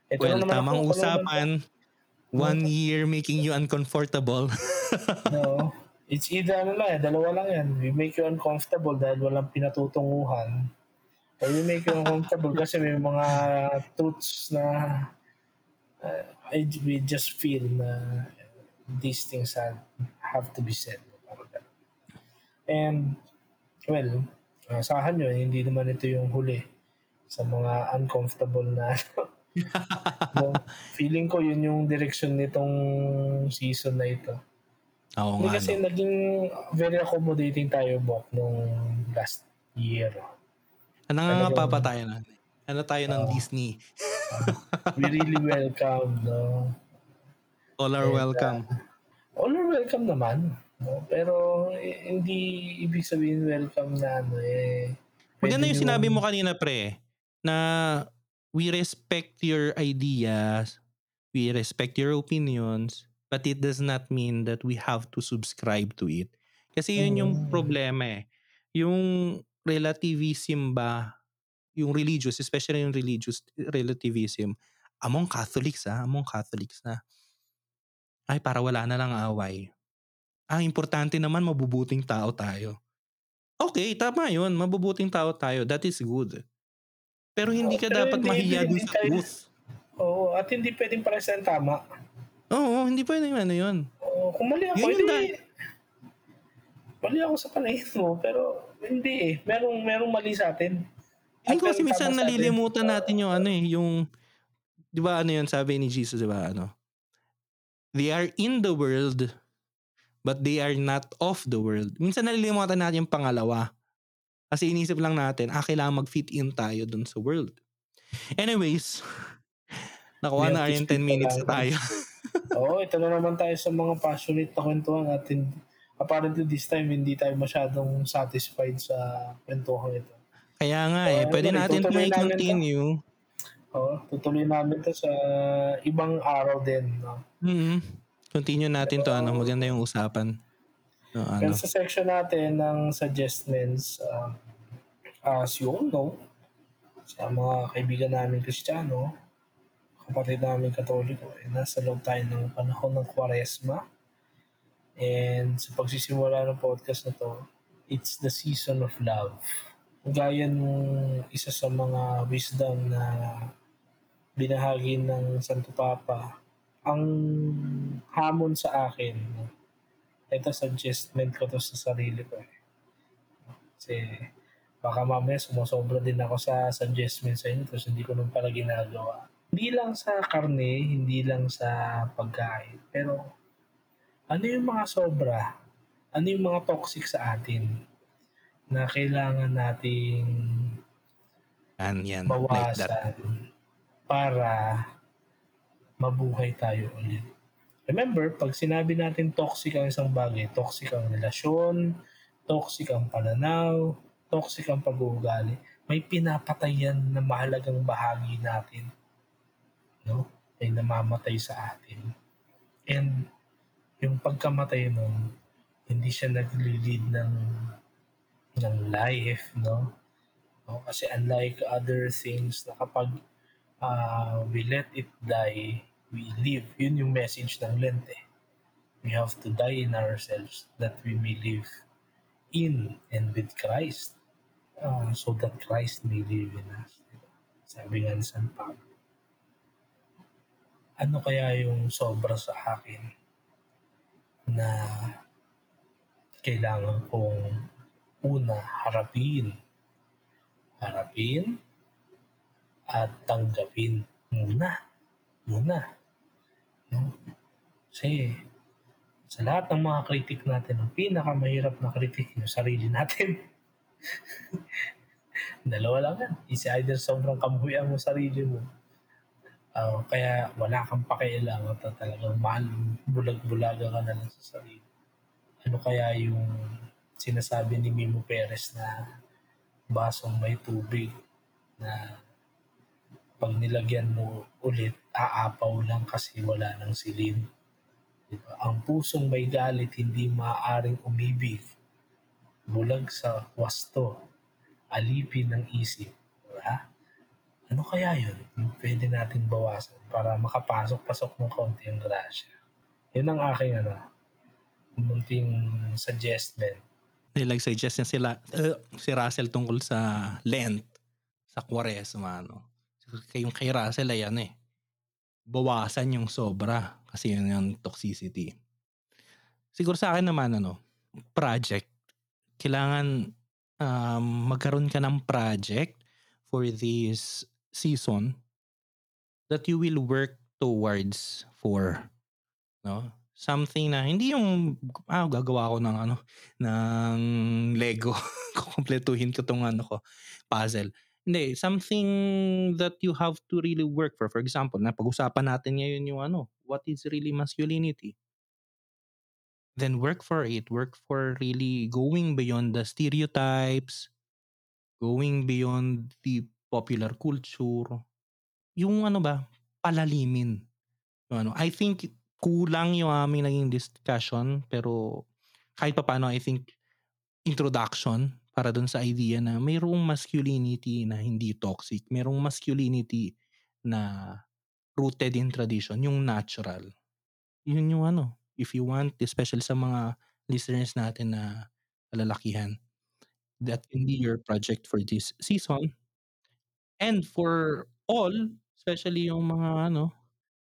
Ito Well, naman tamang ako, usapan. One year making you uncomfortable. No. It's either ano lang eh, dalawa lang yan. We make you uncomfortable dahil walang pinatutunguhan. Or we make you uncomfortable kasi may mga truths na uh, I, we just feel na these things have, have to be said. And, well, asahan nyo, hindi naman ito yung huli sa mga uncomfortable na no, feeling ko yun yung direction nitong season na ito. Oo Hindi nga. kasi no. naging very accommodating tayo, Bok, nung last year. Ano nga nga Talagang- papatayo na? Ano tayo ng Oo. Disney? We really welcome, no? All are And, welcome. All are welcome naman. No? Pero eh, hindi ibig sabihin welcome na ano eh. Maganda yung sinabi mo kanina, pre, na we respect your ideas, we respect your opinions, but it does not mean that we have to subscribe to it. Kasi yun yung Mm. problema eh. Yung relativism ba, yung religious, especially yung religious relativism, among Catholics ah, among Catholics na, ay para wala na lang away. Ah, importante naman mabubuting tao tayo. Okay, tama yun. Mabubuting tao tayo. That is good. Pero hindi ka Pero dapat hindi- mahiya dun sa tayo- truth. Oo, at hindi pwedeng pares ang tama. Oo, hindi pwede ano yun. Oo, kung mali ako, Yun hindi. Mali ako sa paningin mo, pero hindi eh. Merong, merong mali sa atin. At kasi minsan sa nalilimutan natin yung ano eh, yung, di ba ano yun, sabi ni Jesus, di ba ano? They are in the world, but they are not of the world. Minsan nalilimutan natin yung pangalawa. Kasi inisip lang natin, ah, kailangan mag-fit in tayo dun sa world. Anyways, nakuha na rin 10 speak minutes na tayo. Oo, ito na naman tayo sa mga passionate na kwentuhan at hindi, apparently this time hindi tayo masyadong satisfied sa kwentuhan ito. Kaya nga eh, Oo, pwede ano, natin to. i-continue. Oo, tutuloy namin to sa ibang araw din. No? mm Continue natin to, ano, maganda yung usapan. No, Pero ano. sa section natin ng suggestments, um, as you all know, sa mga kaibigan namin Kristiyano, kapatid namin Katoliko, eh, nasa loob tayo ng panahon ng Kwaresma. And sa pagsisimula ng podcast na to, it's the season of love. Gaya nung isa sa mga wisdom na binahagi ng Santo Papa, ang hamon sa akin, ito suggestment ko to sa sarili ko eh. Kasi baka mamaya sumusobra din ako sa suggestion sa inyo tapos hindi ko nung pala ginagawa. Hindi lang sa karne, hindi lang sa pagkain, pero ano yung mga sobra? Ano yung mga toxic sa atin na kailangan nating Yan, yan. Like that. bawasan para mabuhay tayo ulit. Remember, pag sinabi natin toxic ang isang bagay, toxic ang relasyon, toxic ang pananaw, toxic ang pag-uugali, may pinapatayan na mahalagang bahagi natin. No? May namamatay sa atin. And yung pagkamatay nun, hindi siya nag-lead ng ng life, no? no? Kasi unlike other things na kapag uh, we let it die, we live. Yun yung message ng Lent eh. We have to die in ourselves that we may live in and with Christ. Uh, so that Christ may live in us. Sabi nga ni San Pablo. Ano kaya yung sobra sa akin na kailangan kong una harapin harapin at tanggapin muna. Muna. No? Kasi sa lahat ng mga kritik natin, ang pinakamahirap na kritik yung sarili natin. Dalawa lang yan. Is either sobrang kamuhian mo sarili mo. Ah, kaya wala kang pakialam at talagang mahal, bulag-bulaga ka na lang sa sarili. Ano kaya yung sinasabi ni Mimo Perez na basong may tubig na pag nilagyan mo ulit, aapaw lang kasi wala ng silin. Diba? Ang pusong may galit hindi maaaring umibig. Bulag sa wasto, alipin ng isip. Diba? Ano kaya yun? Pwede natin bawasan para makapasok-pasok ng konti ang grasya. Yun ang aking ano, munting suggestment. They like niya sila, uh, si Russell tungkol sa Lent, sa Quaresma, ano. Kay, yung kay Russell ay ano eh, bawasan yung sobra kasi yun yung toxicity. Siguro sa akin naman ano, project. Kailangan um, magkaroon ka ng project for this season that you will work towards for no something na hindi yung ah gagawa ko ng ano ng Lego kukumpletuhin ko tong ano ko puzzle hindi something that you have to really work for. For example na pag-usapan natin ngayon yung ano what is really masculinity? Then work for it. Work for really going beyond the stereotypes going beyond the popular culture. Yung ano ba palalimin. Yung ano I think kulang yung aming naging discussion pero kahit pa paano I think introduction para dun sa idea na mayroong masculinity na hindi toxic, mayroong masculinity na rooted in tradition, yung natural. Yun yung ano, if you want, especially sa mga listeners natin na kalalakihan, that can be your project for this season. And for all, especially yung mga ano,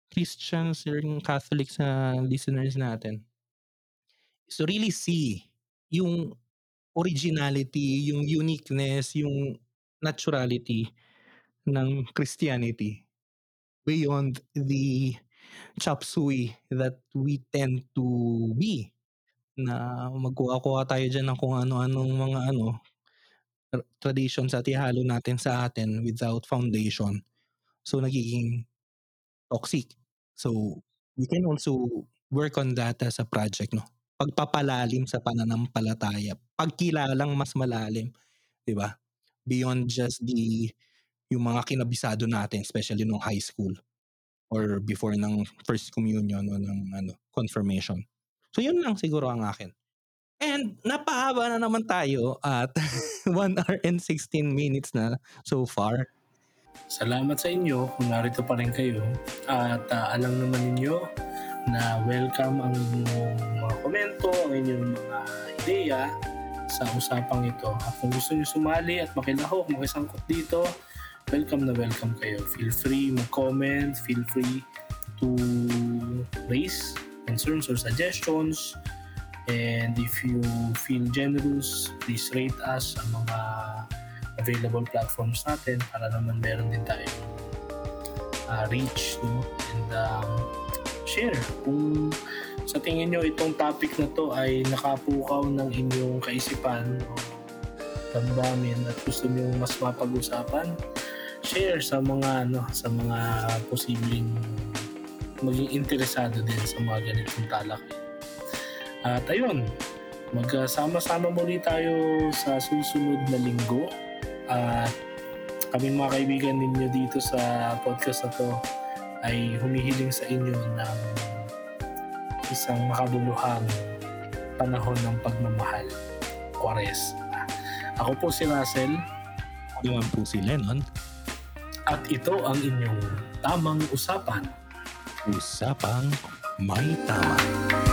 Christians or Catholics na listeners natin, is to really see yung originality, yung uniqueness, yung naturality ng Christianity beyond the chop suey that we tend to be na magkuha-kuha tayo dyan ng kung ano-anong mga ano traditions at ihalo natin sa atin without foundation. So nagiging toxic. So we can also work on that as a project no pagpapalalim sa pananampalataya, pagkilalang mas malalim, 'di ba? Beyond just the yung mga kinabisado natin, especially nung high school or before ng first communion o ng ano, confirmation. So yun lang siguro ang akin. And napahaba na naman tayo at 1 hour and 16 minutes na so far. Salamat sa inyo kung narito pa rin kayo. At uh, alam naman ninyo na welcome ang inyong mga komento, ang inyong mga ideya sa usapang ito. At kung gusto nyo sumali at makilahok, makisangkot dito, welcome na welcome kayo. Feel free mag-comment, feel free to raise concerns or suggestions. And if you feel generous, please rate us sa mga available platforms natin para naman meron din tayong uh, reach no? and um, share kung sa tingin nyo itong topic na to ay nakapukaw ng inyong kaisipan o damdamin at gusto nyo mas mapag-usapan share sa mga ano sa mga posibleng maging interesado din sa mga ganitong talakay. At ayun, magsama-sama muli tayo sa susunod na linggo. At kami mga kaibigan ninyo dito sa podcast na to ay humihiling sa inyo ng isang makabuluhang panahon ng pagmamahal. Kwares. Ako po si Russell. Ako naman po si Lennon. At ito ang inyong tamang usapan. Usapang may tama.